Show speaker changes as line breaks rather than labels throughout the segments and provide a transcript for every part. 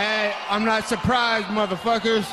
Hey, I'm not surprised, motherfuckers.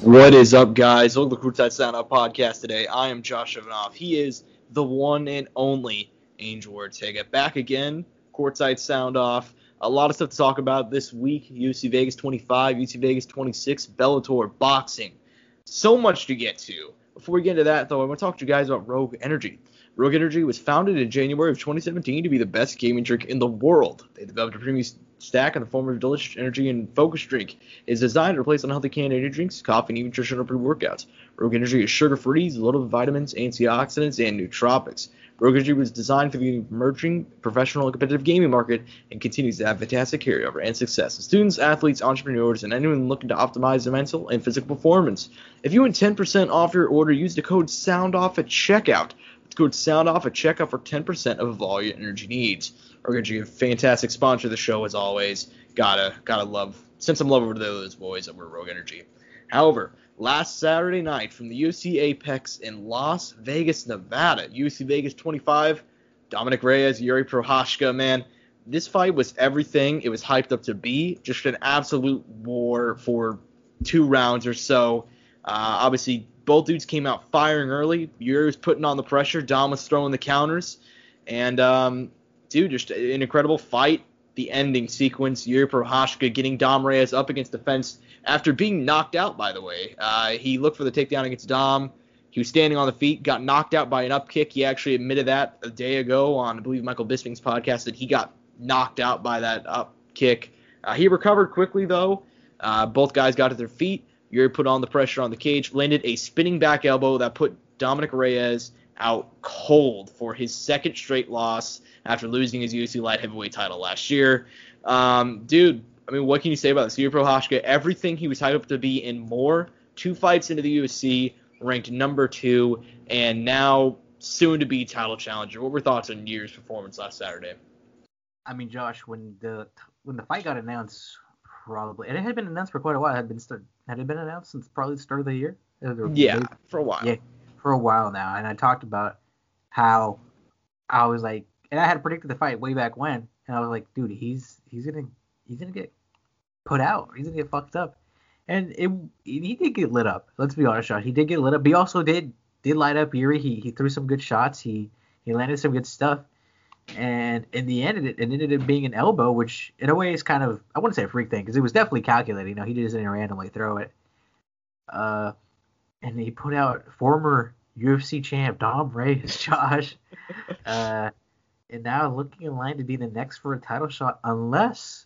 What is up, guys? Welcome to Courtside Sound Up podcast today. I am Josh Ivanoff. He is the one and only Angel Ortega. Back again, Courtside Sound Off. A lot of stuff to talk about this week. UFC Vegas 25, UFC Vegas 26, Bellator, boxing. So much to get to. Before we get into that, though, I want to talk to you guys about Rogue Energy. Rogue Energy was founded in January of 2017 to be the best gaming drink in the world. They developed a premium stack in the form of delicious energy and focus drink. It is designed to replace unhealthy canned energy drinks, coffee, and even traditional pre-workouts. Rogue Energy is sugar-free, loaded with vitamins, antioxidants, and nootropics. Rogue Energy was designed for the emerging professional and competitive gaming market and continues to have fantastic carryover and success. Students, athletes, entrepreneurs, and anyone looking to optimize their mental and physical performance. If you want 10% off your order, use the code SOUNDOFF at checkout. It's code SOUNDOFF at checkout for 10% of all your energy needs. Rogue Energy, a fantastic sponsor of the show as always. Gotta gotta love send some love over to those boys over at Rogue Energy. However, last Saturday night from the UFC Apex in Las Vegas, Nevada, UFC Vegas 25, Dominic Reyes, Yuri Prochazka, man, this fight was everything it was hyped up to be. Just an absolute war for two rounds or so. Uh, obviously, both dudes came out firing early. Yuri was putting on the pressure. Dom was throwing the counters. And, um, dude, just an incredible fight. The ending sequence, Yuri Prochazka getting Dom Reyes up against the fence after being knocked out, by the way. Uh, he looked for the takedown against Dom. He was standing on the feet, got knocked out by an up kick. He actually admitted that a day ago on, I believe, Michael Bisping's podcast that he got knocked out by that up kick. Uh, he recovered quickly, though. Uh, both guys got to their feet. Yuri put on the pressure on the cage, landed a spinning back elbow that put Dominic Reyes out cold for his second straight loss after losing his UFC light heavyweight title last year. Um, dude, I mean, what can you say about this? Yuri Prochazka, everything he was hyped up to be and more. Two fights into the UFC, ranked number two, and now soon to be title challenger. What were thoughts on Yuri's performance last Saturday?
I mean, Josh, when the when the fight got announced, probably, and it had been announced for quite a while. It had been had it been announced since probably the start of the year?
Yeah, for a while.
Yeah, for a while now. And I talked about how I was like, and I had predicted the fight way back when, and I was like, dude, he's he's gonna he's gonna get put out. He's gonna get fucked up. And it he did get lit up. Let's be honest, Josh. He did get lit up. He also did did light up Yuri. He he threw some good shots. He he landed some good stuff. And in the end, it, it ended up being an elbow, which in a way is kind of I wouldn't say a freak thing because it was definitely calculated. You know, he didn't randomly throw it. Uh, and he put out former UFC champ Dom Reyes, Josh. Uh, and now looking in line to be the next for a title shot, unless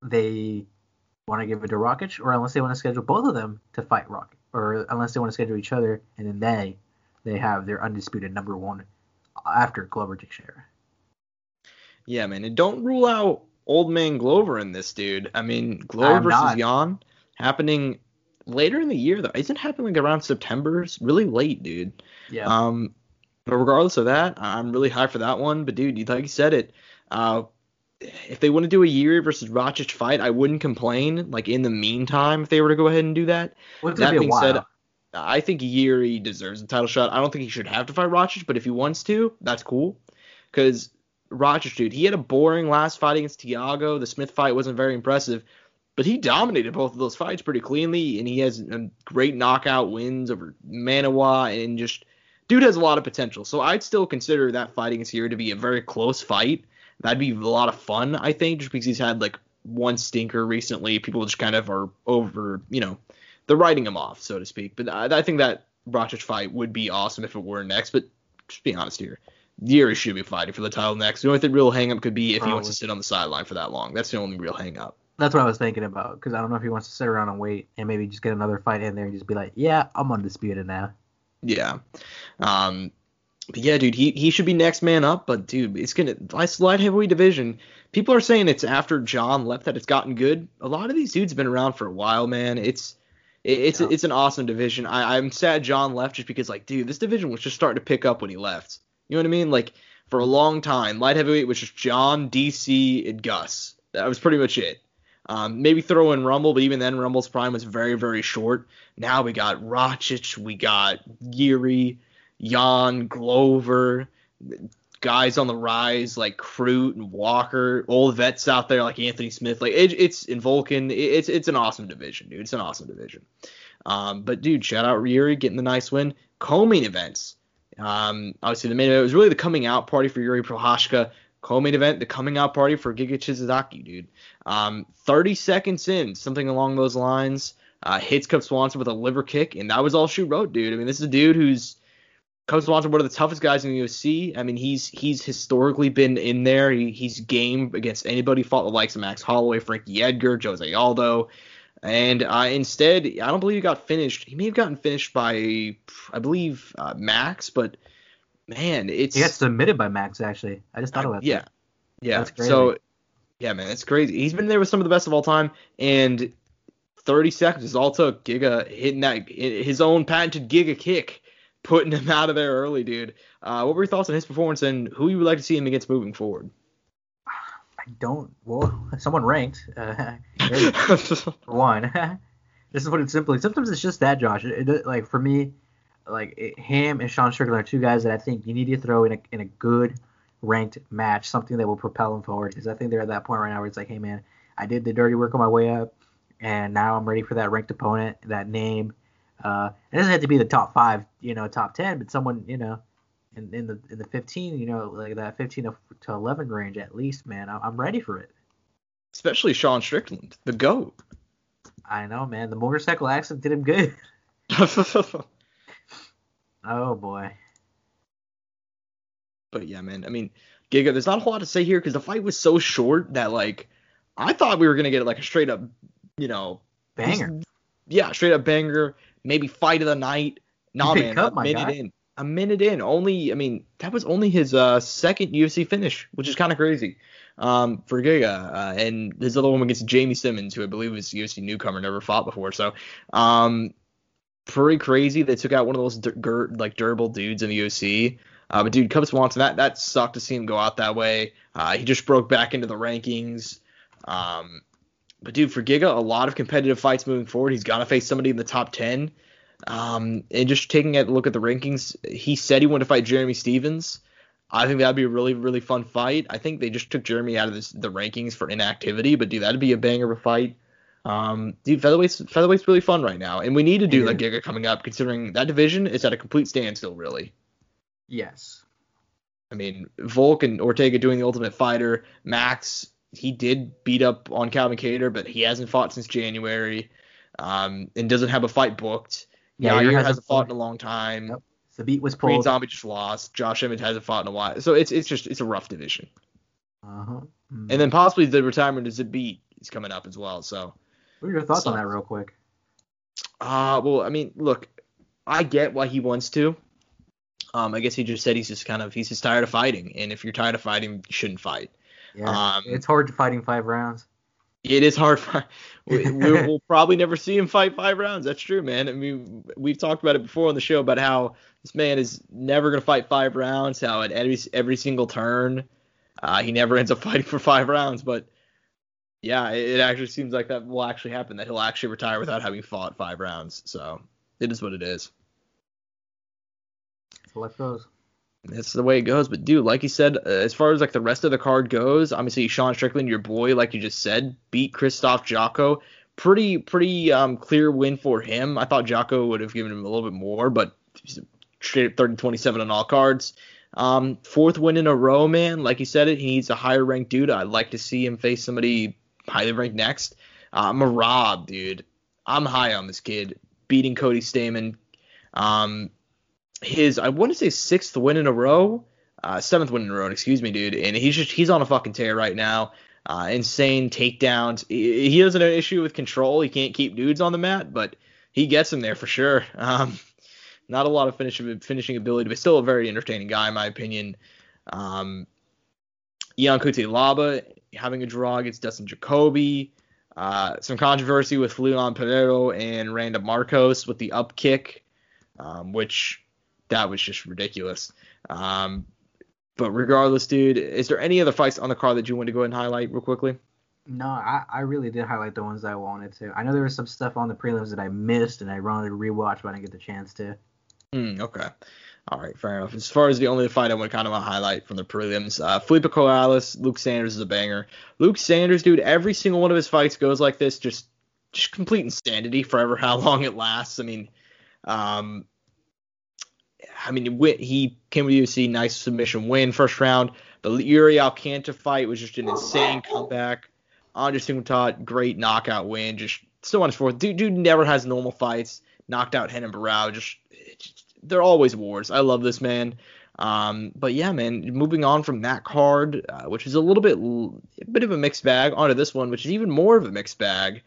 they want to give it to Rakic, or unless they want to schedule both of them to fight Rakic, or unless they want to schedule each other, and then they they have their undisputed number one after Glover Teixeira.
Yeah, man, and don't rule out old man Glover in this, dude. I mean, Glover versus. Jan happening later in the year though. Isn't happening like around September? It's really late, dude.
Yeah.
Um, but regardless of that, I'm really high for that one. But dude, you like you said it. Uh, if they want to do a Yuri versus Rakic fight, I wouldn't complain. Like in the meantime, if they were to go ahead and do that.
Well,
that
be
being said. I think Yuri deserves a title shot. I don't think he should have to fight Rakic, but if he wants to, that's cool. Because Rakic, dude, he had a boring last fight against Tiago. The Smith fight wasn't very impressive, but he dominated both of those fights pretty cleanly, and he has um, great knockout wins over Manuwa, and just dude has a lot of potential. So I'd still consider that fight against Yuri to be a very close fight. That'd be a lot of fun, I think, just because he's had like one stinker recently. People just kind of are over, you know, they're writing him off, so to speak. But I, I think that Rakic fight would be awesome if it were next. But just be honest here, Yuri should be fighting for the title next. The only thing real hang up could be if he wants to sit on the sideline for that long. That's the only real hang up.
That's what I was thinking about because I don't know if he wants to sit around and wait and maybe just get another fight in there and just be like, yeah, I'm undisputed now.
Yeah. Um, but yeah, dude, he, he should be next man up. But dude, it's gonna light heavyweight division. People are saying it's after John left that it's gotten good. A lot of these dudes have been around for a while, man. It's it- it's
Yeah.
it's an awesome division. I, I'm sad John left just because like, dude, this division was just starting to pick up when he left. You know what I mean? Like For a long time, light heavyweight was just John, DC, and Gus. That was pretty much it. Um, maybe throw in Rumble, but even then, Rumble's prime was very, very short. Now we got Rakic, we got Yuri, Jan, Glover, guys on the rise like Crute and Walker, old vets out there like Anthony Smith. Like it, it's in Vulcan, it, it's it's an awesome division, dude. It's an awesome division. Um, but dude, shout out Yuri getting the nice win. Co-main events. Um, obviously the main event was really the coming out party for Yuri Prochazka. Co-main event, the coming out party for Giga Chikadze, dude. Um, 30 seconds in, something along those lines. Uh, hits Cub Swanson with a liver kick, and that was all she wrote, dude. I mean, this is a dude who's Cub Swanson, one of the toughest guys in the UFC. I mean, he's he's historically been in there. He, he's game against anybody. Fought the likes of Max Holloway, Frankie Edgar, Jose Aldo, and uh, instead, I don't believe he got finished. He may have gotten finished by, I believe, uh, Max, but man, it's
He got submitted by Max actually. I just thought about
yeah,
that.
yeah.
That's crazy.
So yeah, man, it's crazy. He's been there with some of the best of all time, and 30 seconds is all it took. Giga hitting that his own patented Giga kick, putting him out of there early, dude. Uh, what were your thoughts on his performance and who you would like to see him against moving forward?
I don't. Well, someone ranked. Uh, one. this is what it's simply. Sometimes it's just that, Josh. It, it- like for me, like it, him and Sean Strickland are two guys that I think you need to throw in a in a good ranked match, something that will propel them forward. Because I think they're at that point right now where it's like, hey man, I did the dirty work on my way up, and now I'm ready for that ranked opponent, that name. Uh, it doesn't have to be the top five, you know, top ten, but someone, you know, in, in the in the 15, you know, like that 15 to to 11 range at least, man. I, I'm ready for it.
Especially Sean Strickland, the GOAT.
I know, man. The motorcycle accident did him good. Oh boy.
But yeah, man. I mean, Giga, there's not a whole lot to say here because the fight was so short that like I thought we were gonna get like a straight up, you know,
Banger.
yeah, straight up banger, maybe fight of the night. Nah, man,
up,
a minute in, a minute in. Only, I mean, that was only his uh, second UFC finish, which is kind of crazy um, for Giga. Uh, and his other one against Jamey Simmons, who I believe is a UFC newcomer, never fought before. So, um, pretty crazy. They took out one of those dur- like durable dudes in the UFC. Uh, but dude, Cub Swanson, that that sucked to see him go out that way. Uh, he just broke back into the rankings. Um, but dude, for Giga, a lot of competitive fights moving forward. He's gonna face somebody in the top ten. Um, and just taking a look at the rankings, he said he wanted to fight Jeremy Stephens. I think that'd be a really, really fun fight. I think they just took Jeremy out of this, the rankings for inactivity, but dude, that'd be a banger of a fight. Um, dude, featherweight's featherweight's really fun right now, and we need to do
the.
Giga coming up, considering that division is at a complete standstill, really.
Yes.
I mean, Volk and Ortega doing the Ultimate Fighter. Max, he did beat up on Calvin Kattar, but he hasn't fought since January, um, and doesn't have a fight booked.
Yeah, Yair hasn't
hasn't fought in a long time.
Yep. The beat was pulled. Green.
Zombie just lost. Josh Emmett hasn't fought in a while. So it's it's just it's a rough division.
Uh-huh. Mm.
And then possibly the retirement of Zabit is coming up as well. So
what are your thoughts on that, real quick?
uh well, I mean, look, I get why he wants to. Um, I guess he just said he's just kind of he's just tired of fighting, and if you're tired of fighting, you shouldn't fight.
Yeah.
Um,
it's hard to fighting five rounds.
It is hard. fi- we, we'll probably never see him fight five rounds. That's true, man. I mean, we've talked about it before on the show about how this man is never gonna fight five rounds. How at every every single turn, uh, he never ends up fighting for five rounds. But yeah, it, actually seems like that will actually happen. That he'll actually retire without having fought five rounds. So it is what it is.
Life goes.
That's the way it goes. But dude, like you said, uh, as far as like the rest of the card goes, obviously Sean Strickland, your boy, like you just said, beat Krzysztof Jotko. Pretty pretty um clear win for him. I thought Jotko would have given him a little bit more, but he's straight 30 27 on all cards. Um, fourth win in a row, man. Like you said, it he needs a higher ranked dude. I'd like to see him face somebody highly ranked next. Uh, Merab, dude. I'm high on this kid. Beating Cody Stamann. Um, his I want to say sixth win in a row, uh, seventh win in a row, excuse me, dude. And he's just he's on a fucking tear right now. Uh, insane takedowns. He, he doesn't have an issue with control. He can't keep dudes on the mat, but he gets them there for sure. Um, not a lot of finishing finishing ability, but still a very entertaining guy in my opinion. Um, Ian Laba having a draw against Dustin Jacoby. Uh, some controversy with Luana Pinheiro and Randa Marcos with the up kick, um, which that was just ridiculous. Um, But regardless, dude, is there any other fights on the card that you want to go ahead and highlight real quickly?
No, I, I really did highlight the ones I wanted to. I know there was some stuff on the prelims that I missed and I wanted to rewatch, but I didn't get the chance to.
Mm, okay. All right, fair enough. As far as the only fight I want to kind of highlight from the prelims, uh, Felipe Colares, Luke Sanders is a banger. Luke Sanders, dude, every single one of his fights goes like this, just just complete insanity forever how long it lasts. I mean, um, I mean, he came with UFC, nice submission win, first round. The Yuri Alcantara fight was just an insane comeback. Andres Soukhamthath, great knockout win, just so on and so forth. Dude, dude never has normal fights. Knocked out Renan Barão. Just, just they're always wars. I love this man. Um, but yeah, man, moving on from that card, uh, which is a little bit, a bit of a mixed bag, onto this one, which is even more of a mixed bag.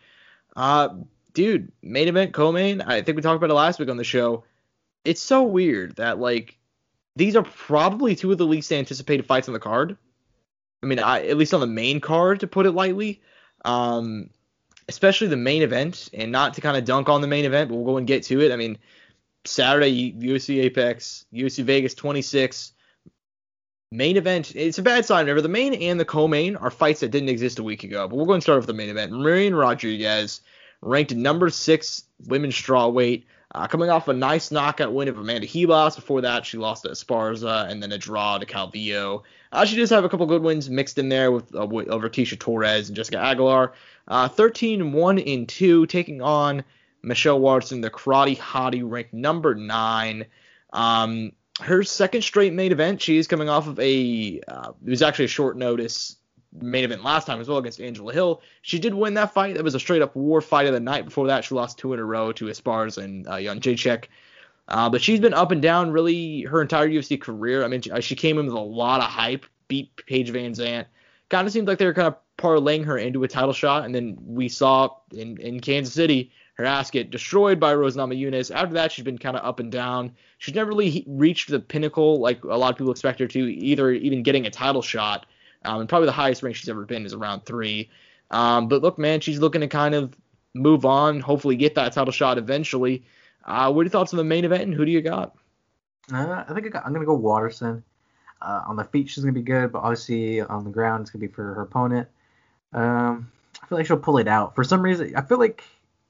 Uh, dude, main event, co-main. I think we talked about it last week on the show. It's so weird that like these are probably two of the least anticipated fights on the card. I mean, I, at least on the main card, to put it lightly. Um, especially the main event, and not to kind of dunk on the main event, but we'll go and get to it. I mean, Saturday, UFC Apex, UFC Vegas 26. Main event, it's a bad sign. Remember, the main and the co-main are fights that didn't exist a week ago. But we're going to start with the main event. Marina Rodriguez, ranked number six women's strawweight, uh, coming off a nice knockout win of Amanda Ribas. Before that, she lost to Esparza and then a draw to Calvillo. Uh, she does have a couple good wins mixed in there with, uh, over Tecia Torres and Jessica Aguilar. Uh, 13 1 in 2, taking on Michelle Waterson, the karate hottie, ranked number nine. Um, her second straight main event. She is coming off of a. Uh, it was actually a short notice main event last time as well against Angela Hill. She did win that fight. That was a straight up war fight of the night. Before that, she lost two in a row to Esparza and uh, Jędrzejczyk. Uh, but she's been up and down really her entire UFC career. I mean, she, she came in with a lot of hype, beat Paige VanZant. Kind of seemed like they were kind of parlaying her into a title shot. And then we saw in, in Kansas City her ass get destroyed by Rose Namajunas. After that, she's been kind of up and down. She's never really reached the pinnacle like a lot of people expect her to, either even getting a title shot. Um, and probably the highest rank she's ever been is around three. Um, but look, man, she's looking to kind of move on, hopefully get that title shot eventually. Uh, what are your thoughts on the main event, and who do you got?
Uh, I think I got, I'm gonna go Waterson. Uh, on the feet, she's gonna be good, but obviously on the ground, it's gonna be for her opponent. Um, I feel like she'll pull it out. For some reason, I feel like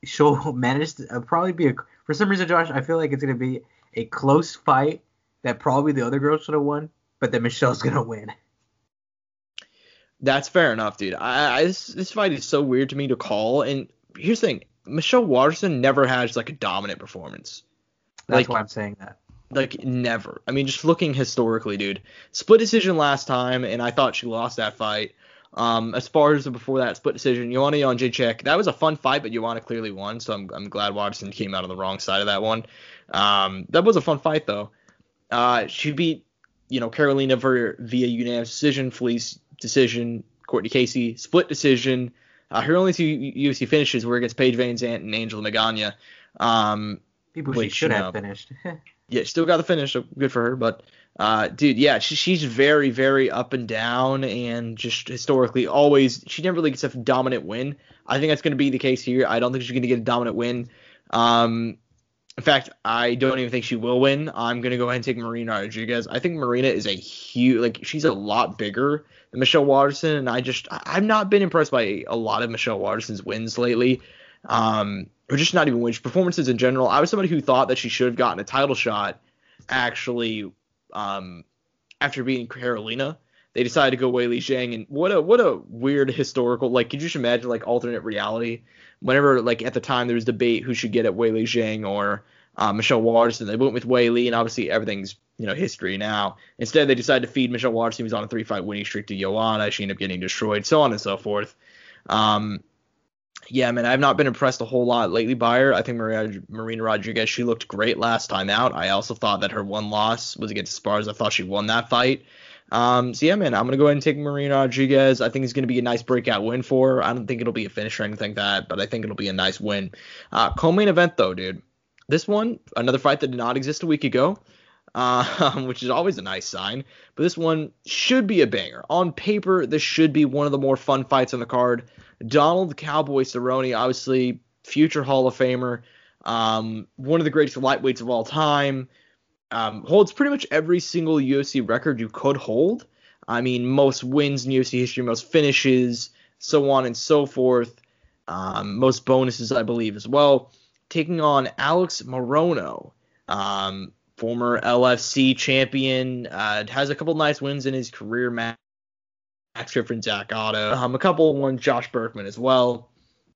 she'll manage to uh, probably be a. For some reason, Josh, I feel like it's gonna be a close fight that probably the other girl should have won, but that Michelle's gonna win.
That's fair enough, dude. I, I this, this fight is so weird to me to call. And here's the thing: Michelle Waterson never has like a dominant performance.
That's like, why I'm saying that.
Like never. I mean, just looking historically, dude. Split decision last time, and I thought she lost that fight. Um, as far as before that split decision, Joanna Jędrzejczyk, that was a fun fight, but Joanna clearly won, so I'm, I'm glad Watson came out on the wrong side of that one. Um, that was a fun fight though. Uh, she beat, you know, Karolina for, via unanimous decision. Felice decision. Courtney Casey split decision. Uh, her only two UFC finishes were against Paige VanZant and Angela Magana. Um,
People which, should have know, finished.
yeah, still got the finish. So good for her. But uh, dude, yeah, she, she's very, very up and down, and just historically always she never really gets a dominant win. I think that's going to be the case here. I don't think she's going to get a dominant win. Um, in fact, I don't even think she will win. I'm gonna go ahead and take Marina Rodriguez. I think Marina is a huge, like she's a lot bigger than Michelle Waterson, and I just I've not been impressed by a lot of Michelle Waterson's wins lately, um, or just not even wins performances in general. I was somebody who thought that she should have gotten a title shot, actually, um, after beating Karolina. They decided to go Weili Zhang, and what a what a weird historical like. Could you just imagine like alternate reality? whenever like at the time there was debate who should get at Weili Zhang or uh, Michelle Waterson, they went with Weili, and obviously everything's you know history now. Instead, they decided to feed Michelle Waterson, who was on a three-fight winning streak, to Joanna. She ended up getting destroyed, so on and so forth. Um, yeah, man, I've not been impressed a whole lot lately by her. I think Maria, Marina Rodriguez, she looked great last time out. I also thought that her one loss was against Spars. I thought she won that fight. Um, so yeah, man, I'm gonna go ahead and take Marina Rodriguez. I think it's gonna be a nice breakout win for her. I don't think it'll be a finish or anything like that, but I think it'll be a nice win. Uh, co-main event though, dude. This one, another fight that did not exist a week ago, uh, which is always a nice sign. But this one should be a banger. On paper, this should be one of the more fun fights on the card. Donald Cowboy Cerrone, obviously future Hall of Famer, um, one of the greatest lightweights of all time um, holds pretty much every single UFC record you could hold. I mean, most wins in UFC history, most finishes, so on and so forth. Um, most bonuses, I believe, as well. Taking on Alex Morono, um, former LFC champion, uh, has a couple nice wins in his career. Max Griffin, Zak Ottow, um, a couple won Josh Burkman as well,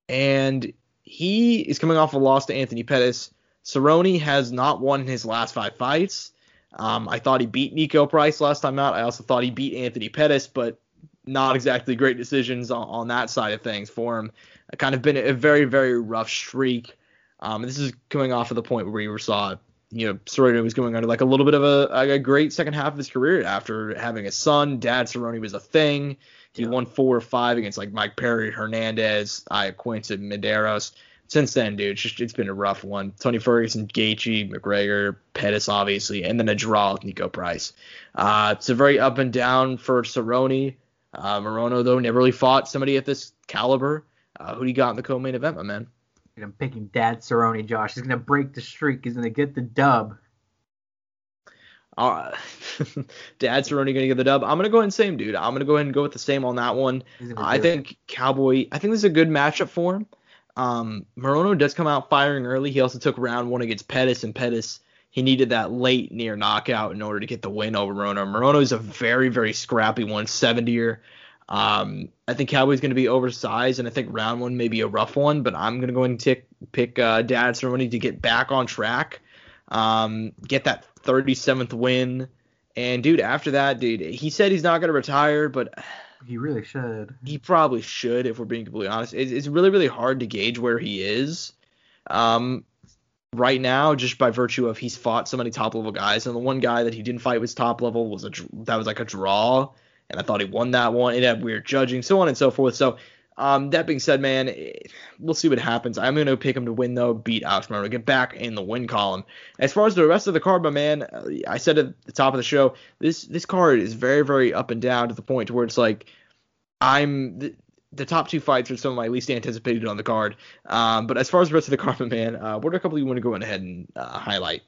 and he is coming off a loss to Anthony Pettis. Cerrone has not won his last five fights. Um, I thought he beat Niko Price last time out. I also thought he beat Anthony Pettis, but not exactly great decisions on, on that side of things for him. Kind of been a very, very rough streak. Um, this is coming off of the point where we saw, you know, Cerrone was going under like a little bit of a, a great second half of his career after having a son. Dad Cerrone was a thing. He yeah. won four or five against like Mike Perry, Hernandez, I Quinton Medeiros since then, dude, it's just it's been a rough one. Tony Ferguson, Gaethje, McGregor, Pettis, obviously, and then a draw with Niko Price. Uh, it's a very up and down for Cerrone. Uh, Morono though never really fought somebody at this caliber. Uh, who do you got in the co-main event, my man?
I'm picking Dad Cerrone, Josh. He's gonna break the streak. He's gonna get the dub.
Uh, Dad Cerrone gonna get the dub. I'm gonna go ahead and same, dude. I'm gonna go ahead and go with the same on that one. I think Cowboy. I think this is a good matchup for him. Um, Morono does come out firing early. He also took round one against Pettis, and Pettis he needed that late near knockout in order to get the win over Morono. Morono is a very very scrappy 170er. Um, I think Cowboy's going to be oversized, and I think round one may be a rough one, but I'm going to go and tick, pick uh, Dad Cerrone to get back on track, um, get that 37th win. And dude, after that, dude, he said he's not going to retire, but
he really should.
He probably should, if we're being completely honest. It's, it's really, really hard to gauge where he is. Um, right now, just by virtue of he's fought so many top level guys, and the one guy that he didn't fight was top level was a that was like a draw, and I thought he won that one. It had weird judging, so on and so forth. So, um, that being said, man, we'll see what happens. I'm gonna pick him to win though, beat Alex Morono, get back in the win column. As far as the rest of the card, my man, I said at the top of the show, this this card is very very up and down to the point to where it's like I'm the, the top two fights are some of my least anticipated on the card. Um, but as far as the rest of the card, my man, uh, what are a couple you want to go ahead and uh, highlight?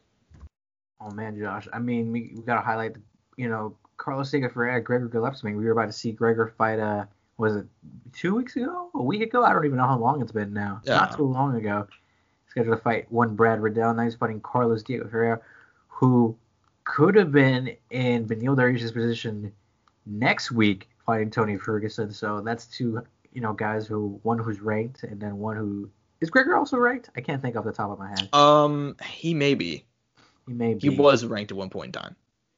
Oh man, Josh. I mean, we, we gotta highlight, you know, Carlos Diego Ferreira, Gregor Gillespie. We were about to see Gregor fight. Uh, was it two weeks ago? A week ago? I don't even know how long it's been now. Yeah. Not too long ago. Scheduled to fight one Brad Riddell. Now he's fighting Carlos Diego Ferreira, who could have been in Beneil Dariush's position next week fighting Tony Ferguson. So that's two, you know, guys who one who's ranked and then one who is Gregor also ranked? I can't think off the top of my head.
Um, he may be.
He may be.
He was ranked at one point in time.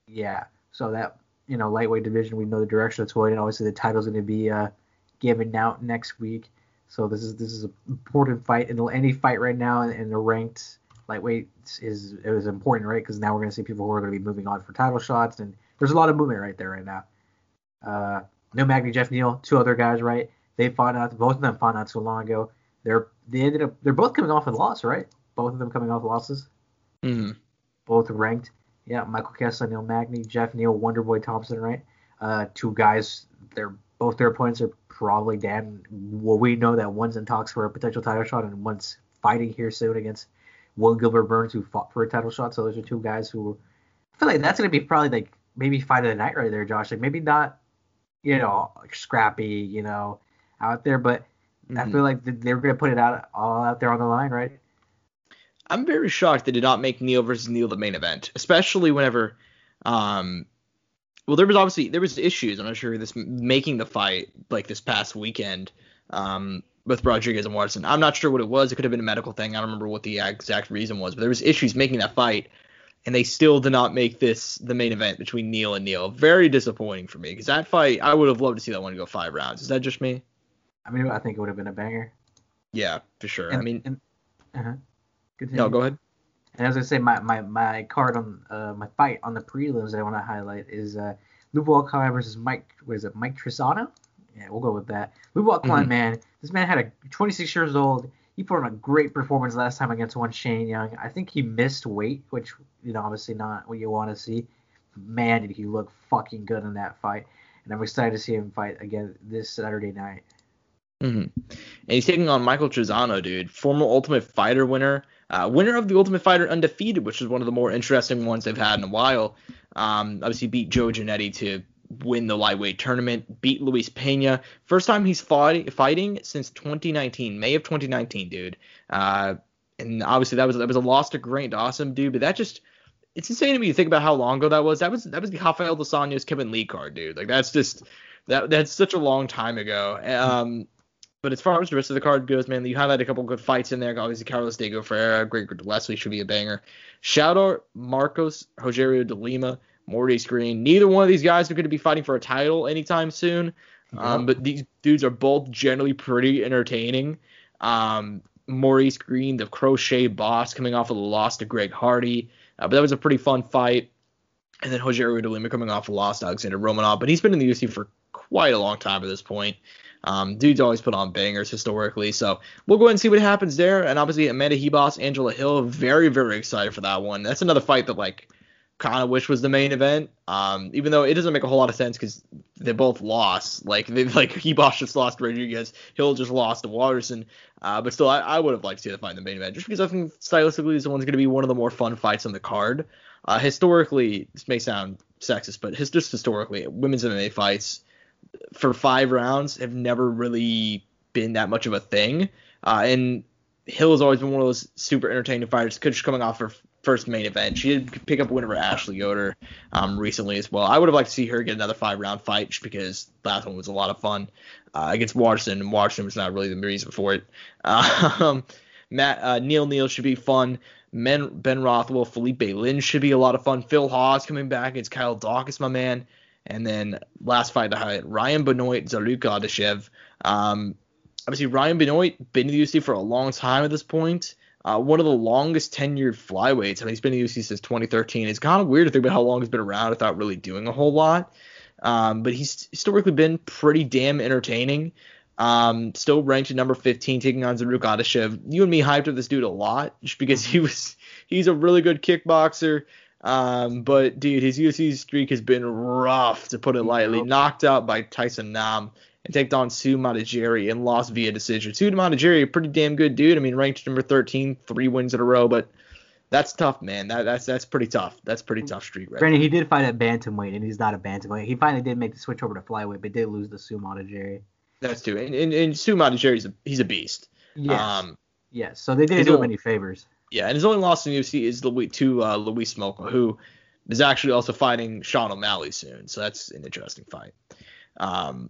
Yeah. So that you know lightweight division, we know the direction it's going, and obviously the title's going to be uh, given out next week. So this is this is an important fight, and any fight right now in, the ranked lightweight is is important, right? Because now we're going to see people who are going to be moving on for title shots, and there's a lot of movement right there right now. Uh, Neil Magny, Geoff Neal, two other guys, right? They fought out. Both of them fought out so long ago. They're they ended up. They're both coming off a loss, right? Both of them coming off losses.
Mm-hmm.
Both ranked. Yeah, Michael Chiesa, Neil Magny, Geoff Neal, Wonderboy Thompson, right? Uh, two guys. They're both their opponents are probably damn. Well, we know that one's in talks for a potential title shot, and one's fighting here soon against Will Gilbert Burns, who fought for a title shot. So those are two guys who. I feel like that's gonna be probably like maybe fight of the night right there, Josh. Like maybe not you know, scrappy, you know, out there. But mm-hmm. I feel like they're going to put it out all out there on the line, right?
I'm very shocked they did not make Neil versus Neil the main event, especially whenever, um, well, there was obviously there was issues. I'm not sure this making the fight like this past weekend, um, with Rodriguez and Watson. I'm not sure what it was. It could have been a medical thing. I don't remember what the exact reason was, but there was issues making that fight and they still did not make this the main event between Neil and Neil. Very disappointing for me because that fight, I would have loved to see that one go five rounds. Is that just me?
I mean, I think it would have been a banger.
Yeah, for sure. And, I mean, and,
uh-huh.
No, go ahead.
And as I say, my, my, my card on uh, my fight on the prelims that I want to highlight is uh, Lubo Alcala versus Mike. What is it? Mike Trizano? Yeah, we'll go with that. Lubo Alcala, mm-hmm. man, this man had a 26 years old he put on a great performance last time against one Shane Young. I think he missed weight, which you know obviously not what you want to see. Man, did he look fucking good in that fight, and I'm excited to see him fight again this Saturday night.
Mm-hmm. And he's taking on Michael Trizano, dude, former Ultimate Fighter winner, Uh, winner of the Ultimate Fighter Undefeated, which is one of the more interesting ones they've had in a while. Um, obviously beat Joe Giannetti to win the lightweight tournament, beat Luis Pena. First time he's fought, fighting since 2019, May of 2019, dude. Uh, and obviously that was that was a loss to Grant Dawson, dude. But that just it's insane to me to think about how long ago that was. That was that was the Rafael dos Anjos Kevin Lee card, dude. Like that's just that that's such a long time ago. Um, but as far as the rest of the card goes, man, you highlight a couple good fights in there. Obviously, Carlos Diego Ferreira, Gregor Gillespie should be a banger. Shout out Marcos Rogerio de Lima, Maurice Greene. Neither one of these guys are going to be fighting for a title anytime soon. Um, but these dudes are both generally pretty entertaining. Um, Maurice Greene, the crochet boss, coming off of the loss to Greg Hardy. Uh, but that was a pretty fun fight. And then Rogerio de Lima coming off a loss to Alexander Romanov. But he's been in the UFC for quite a long time at this point. Um, dude's always put on bangers historically. So we'll go ahead and see what happens there. And obviously Amanda Ribas, Angela Hill, very, very excited for that one. That's another fight that like kind of wish was the main event. Um, even though it doesn't make a whole lot of sense because they both lost. Like they like Ribas just lost Rodriguez, Hill just lost to Waterson. Uh, but still, I, I would have liked to see the fight in the main event just because I think stylistically this one's going to be one of the more fun fights on the card. Uh, historically, this may sound sexist, but his, just historically, women's MMA fights for five rounds have never really been that much of a thing. Uh, and Hill has always been one of those super entertaining fighters, just coming off her first main event. She did pick up a win over Ashley Yoder um, recently as well. I would have liked to see her get another five round fight because last one was a lot of fun uh, against Washington, and Washington was not really the reason for it. Um, Matt uh, Neil Neal should be fun. Men, ben Rothwell, Philipe Lins should be a lot of fun. Phil Hawes coming back against Kyle Daukaus, my man. And then last fight to highlight, Ryan Benoit, Zarrukh Adashev. Um, obviously, Ryan Benoit been in the UFC for a long time at this point. Uh, one of the longest tenured flyweights. I mean, he's been in the UFC since 2013. It's kind of weird to think about how long he's been around without really doing a whole lot. Um, but he's historically been pretty damn entertaining. Um, still ranked at number 15, taking on Zarrukh Adashev. You and me hyped up this dude a lot just because he was he's a really good kickboxer. Um, but dude, his UFC streak has been rough to put it lightly. Knocked out by Tyson Nam and take on Su Mudaerji and lost via decision. Su Mudaerji, a pretty damn good dude. I mean, ranked number 13, three wins in a row, but that's tough, man. That, that's that's pretty tough. That's pretty tough streak, right?
Granted, he did fight at bantamweight, and he's not a bantamweight. He finally did make the switch over to flyweight, but did lose to Su Mudaerji.
That's true. And, and, and Su Mudaerji's a he's a beast.
Yes. Um, yes. So they didn't do him any favors.
Yeah, and his only loss in the UFC is to uh, Louis Smolka, who is actually also fighting Sean O'Malley soon. So that's an interesting fight. Um,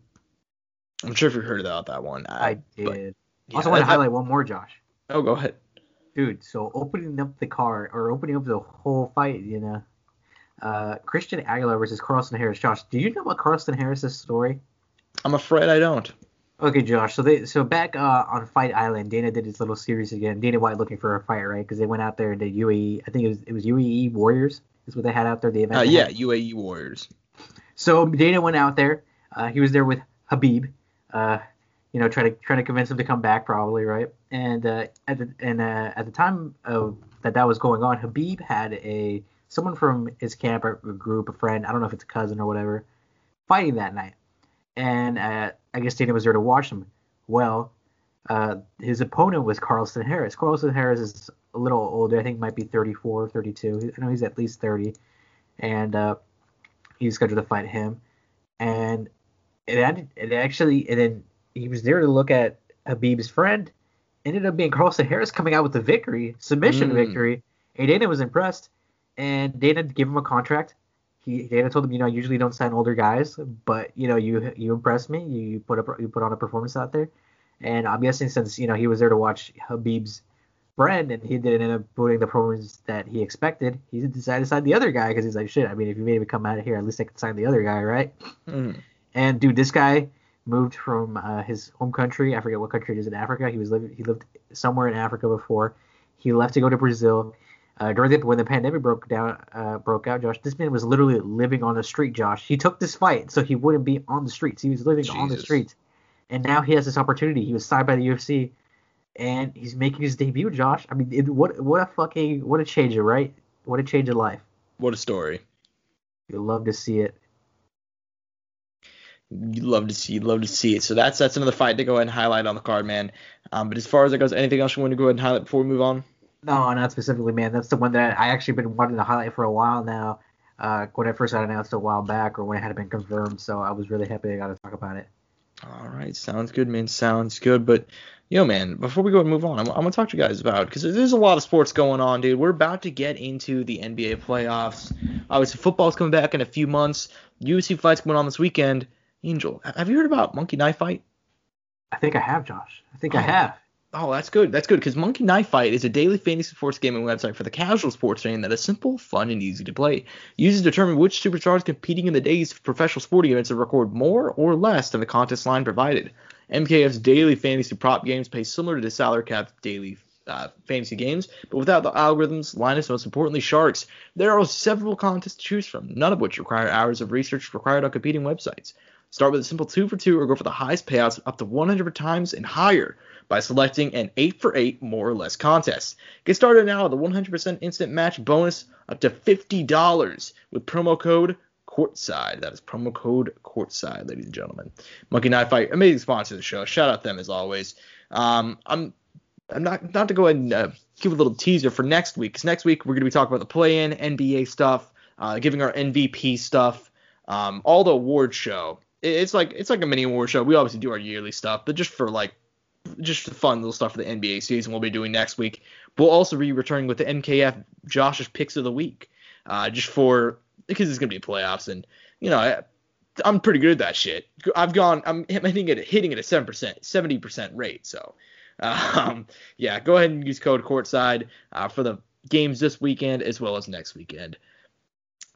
I'm sure if you heard about that one.
I, I did. But, yeah, also want to highlight one more, Josh.
Oh, go ahead.
Dude, so opening up the card or opening up the whole fight, you know, uh, Christian Aguilar versus Carlston Harris. Josh, do you know about Carlston Harris's story?
I'm afraid I don't.
Okay, Josh. So they so back uh, on Fight Island, Dana did his little series again. Dana White looking for a fight, right? Because they went out there to the UAE. I think it was it was UAE Warriors is what they had out there. The event.
Uh, yeah, UAE Warriors.
So Dana went out there. Uh, he was there with Khabib. Uh, you know, trying to trying to convince him to come back, probably, right? And uh, at the and uh, at the time of that that was going on, Khabib had a someone from his camp or group, a friend, I don't know if it's a cousin or whatever, fighting that night and uh, I guess Dana was there to watch him. Well, uh, his opponent was Carlston Harris. Carlston Harris is a little older. I think might be 34, 32. I know he's at least 30, and uh, he's scheduled to fight him. And it, had, it actually, and then he was there to look at Khabib's friend. Ended up being Carlston Harris coming out with the victory, submission mm. victory. And Dana was impressed, and Dana gave him a contract he Dana told him, you know, I usually don't sign older guys, but you know, you you impressed me. You, you put up you put on a performance out there, and I'm guessing since you know he was there to watch Khabib's friend and he didn't end up putting the performance that he expected, he decided to sign the other guy because he's like, shit. I mean, if you made me come out of here, at least I could sign the other guy, right? Mm. And dude, this guy moved from uh, his home country. I forget what country it is in Africa. He was living. He lived somewhere in Africa before. He left to go to Brazil. Uh, during the when the pandemic broke down, uh, broke out, Josh, this man was literally living on the street. Josh, he took this fight so he wouldn't be on the streets. He was living Jesus. on the streets, and now he has this opportunity. He was signed by the UFC, and he's making his debut. Josh, I mean, it, what what a fucking what a change, right? What a change in life.
What a story.
You love to see it.
You'd love to see, You'd love to see it. So that's that's another fight to go ahead and highlight on the card, man. Um, but as far as it goes, anything else you want to go ahead and highlight before we move on?
No, not specifically, man. That's the one that I actually been wanting to highlight for a while now. Uh, when it first got announced a while back, or when it had been confirmed. So I was really happy I got to talk about it.
All right, sounds good, man. Sounds good. But yo, man, before we go and move on, I'm, I'm gonna talk to you guys about because there's a lot of sports going on, dude. We're about to get into the NBA playoffs. Obviously, football's coming back in a few months. UFC fights going on this weekend. Angel, have you heard about Monkey Knife Fight?
I think I have, Josh. I think
Oh.
I have.
Oh, that's good. That's good because Monkey Knife Fight is a daily fantasy sports gaming website for the casual sports fan that is simple, fun, and easy to play. Users determine which superstars competing in the day's professional sporting events will record more or less than the contest line provided. MKF's daily fantasy prop games pay similar to the salary cap daily uh, fantasy games, but without the algorithms, Linus, most importantly, sharks. There are several contests to choose from, none of which require hours of research required on competing websites. Start with a simple two for two or go for the highest payouts up to 100 times and higher by selecting an 8 for 8 more or less contest. Get started now with a 100% instant match bonus up to $50 with promo code courtside. That is promo code courtside, ladies and gentlemen. Monkey Knife Fight, amazing sponsor of the show. Shout out them as always. Um, I'm I'm not not to go ahead and uh, give a little teaser for next week because next week we're gonna be talking about the play-in NBA stuff, uh, giving our MVP stuff, um, all the award show. It- It's like it's like a mini award show. We obviously do our yearly stuff, but just for like just fun little stuff for the NBA season we'll be doing next week. We'll also be returning with the MKF Josh's picks of the week, uh, just for because it's gonna be playoffs and you know I, I'm pretty good at that shit. I've gone I'm hitting it hitting it at seven percent, seventy percent rate. So um, yeah, go ahead and use code courtside uh, for the games this weekend as well as next weekend.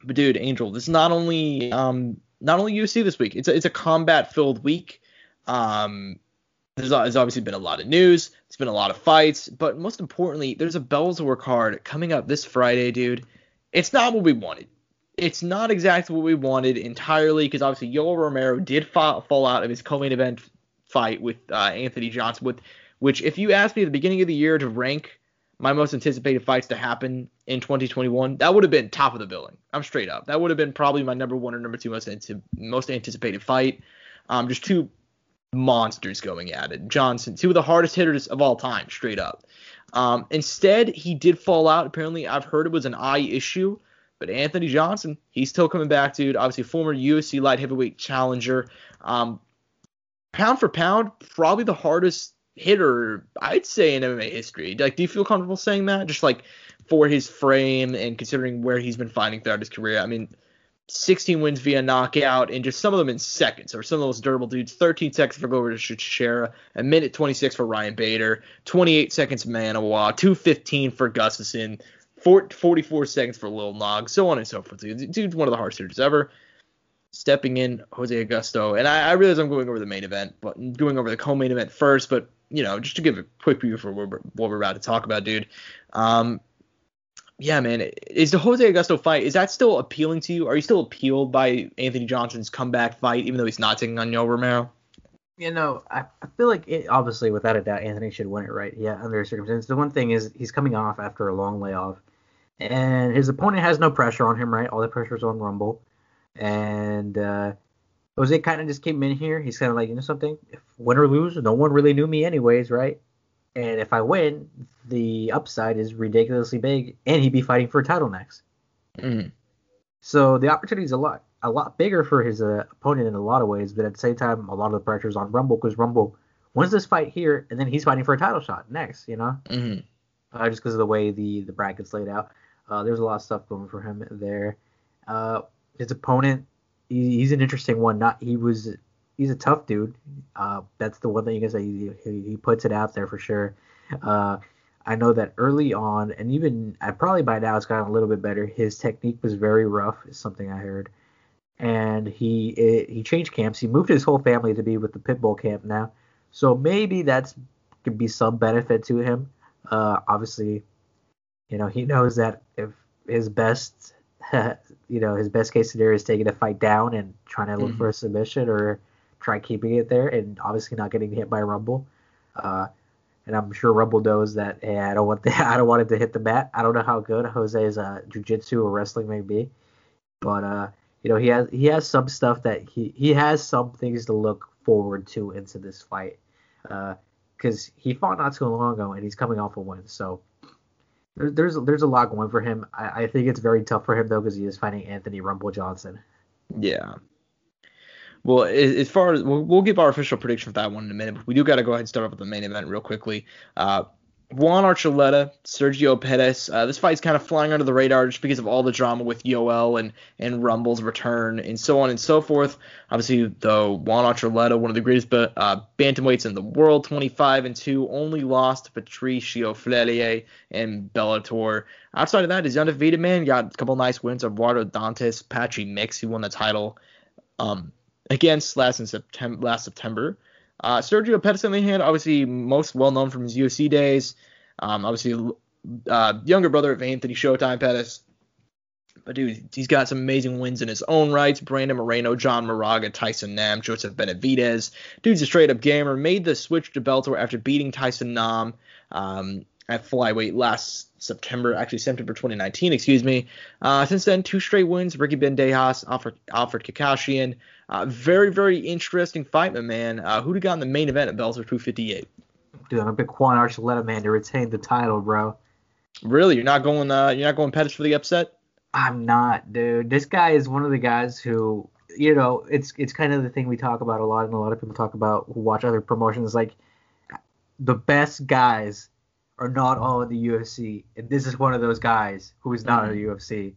But dude, Angel, this is not only um not only UFC this week. It's a, it's a combat filled week. Um, there's, there's obviously been a lot of news. It's been a lot of fights, but most importantly, there's a Bellator card coming up this Friday, dude. It's not what we wanted. It's not exactly what we wanted entirely because obviously Yoel Romero did fall, fall out of his co-main event fight with uh, Anthony Johnson, with which if you asked me at the beginning of the year to rank my most anticipated fights to happen in 2021, that would have been top of the billing. I'm straight up. That would have been probably my number one or number two most anti- most anticipated fight. Um, just two monsters going at it. Johnson, two of the hardest hitters of all time, straight up. Um, instead, he did fall out. Apparently, I've heard it was an eye issue. But Anthony Johnson, he's still coming back, dude. Obviously, former UFC light heavyweight challenger. Um, pound for pound, probably the hardest hitter I'd say in MMA history. Like, do you feel comfortable saying that? Just like for his frame and considering where he's been fighting throughout his career. I mean, 16 wins via knockout, and just some of them in seconds, or some of those durable dudes. 13 seconds for Glover Teixeira, a minute 26 for Ryan Bader, 28 seconds Manuwa, 215 for Gustafsson, 4, 44 seconds for Lil Nog, so on and so forth. Dude, dude's one of the hardest hitters ever. Stepping in, Jose Augusto, and I, I realize I'm going over the main event, but going over the co-main event first. But you know, just to give a quick preview for what we're, what we're about to talk about, dude. Um, yeah, man, is the Jose Augusto fight is that still appealing to you? Are you still appealed by Anthony Johnson's comeback fight, even though he's not taking on Yoel Romero?
You know, I, I feel like it, obviously, without a doubt, Anthony should win it, right? Yeah, under circumstances. The one thing is he's coming off after a long layoff, and his opponent has no pressure on him, right? All the pressure's on Rumble, and uh, Jose kind of just came in here. He's kind of like, you know something, if win or lose, no one really knew me anyways, right? And if I win, the upside is ridiculously big, and he'd be fighting for a title next.
Mm.
So the opportunity is a lot a lot bigger for his uh, opponent in a lot of ways, but at the same time, a lot of the pressure is on Rumble because Rumble wins this fight here, and then he's fighting for a title shot next, you know,
Mm.
uh, just because of the way the the brackets laid out. Uh, there's a lot of stuff going for him there. Uh, his opponent, he, he's an interesting one. Not he was he's a tough dude. Uh, that's the one thing you can say. He, he, he puts it out there for sure. Uh, I know that early on, and even I probably by now it's gotten a little bit better. His technique was very rough, is something I heard, and he it, he changed camps. He moved his whole family to be with the Pitbull camp now, so maybe that's could be some benefit to him. Uh, obviously, you know he knows that if his best, you know his best case scenario is taking a fight down and trying to look
Mhm.
for a submission or try keeping it there, and obviously not getting hit by Rumble. Uh, and I'm sure Rumble knows that. Hey, I don't want the, I don't want it to hit the mat. I don't know how good Jose's uh, jujitsu or wrestling may be, but uh, you know he has he has some stuff that he he has some things to look forward to into this fight, because he fought not too long ago and he's coming off a win. So There, there's there's a lot going for him. I, I think it's very tough for him though because he is fighting Anthony Rumble Johnson.
Yeah. Well, as far as we'll, we'll give our official prediction for that one in a minute, but we do got to go ahead and start off with the main event real quickly. Uh, Juan Archuleta, Sergio Pettis. Uh, this fight's kind of flying under the radar just because of all the drama with Yoel and and Rumble's return and so on and so forth. Obviously, though, Juan Archuleta, one of the greatest uh, bantamweights in the world, 25 and 2, only lost to Patricio Freire and Bellator. Outside of that, he's undefeated, man. Got a couple nice wins. Eduardo Dantas, Patchy Mix, who won the title um, against last in September. Last September. Uh, Sergio Pettis, on the hand, obviously most well known from his UFC days. Um, obviously, uh, younger brother of Anthony Showtime Pettis. But dude, he's got some amazing wins in his own rights. Brandon Moreno, John Moraga, Tyson Nam, Joseph Benavidez. Dude's a straight up gamer. Made the switch to Bellator after beating Tyson Nam um, at flyweight last September, actually September 2019, excuse me. Uh, since then, two straight wins. Ricky Bandejas, Alfred, Alfred Khashakyan. Uh, very, very interesting fight, my man. Uh, who'd have gotten the main event at Bellator 258?
Dude, I'm a big Juan Archuleta man to retain the title, bro.
Really, you're not going? Uh, you're not going Pettis for the upset?
I'm not, dude. This guy is one of the guys who, you know, it's it's kind of the thing we talk about a lot, and a lot of people talk about who watch other promotions. Like, the best guys are not all in the UFC, and this is one of those guys who is not mm-hmm. in the UFC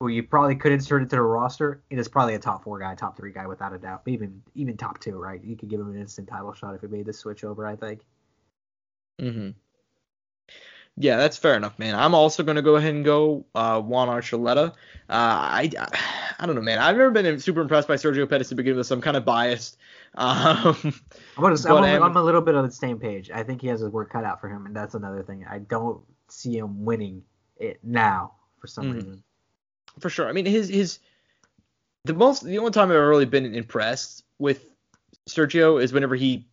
who you probably could insert into the roster, and is probably a top four guy, top three guy without a doubt. Even even top two, right? You could give him an instant title shot if he made the switch over. I think.
Mhm. Yeah, that's fair enough, man. I'm also gonna go ahead and go uh, Juan Archuleta. Uh, I, I, I don't know, man. I've never been super impressed by Sergio Pettis to begin with, so I'm kind of biased. Um,
I'm, gonna, I'm, I'm, I'm a little bit on the same page. I think he has his work cut out for him, and that's another thing. I don't see him winning it now for some mm-hmm. reason
for sure. I mean, his his the most the only time I've ever really been impressed with Sergio is whenever he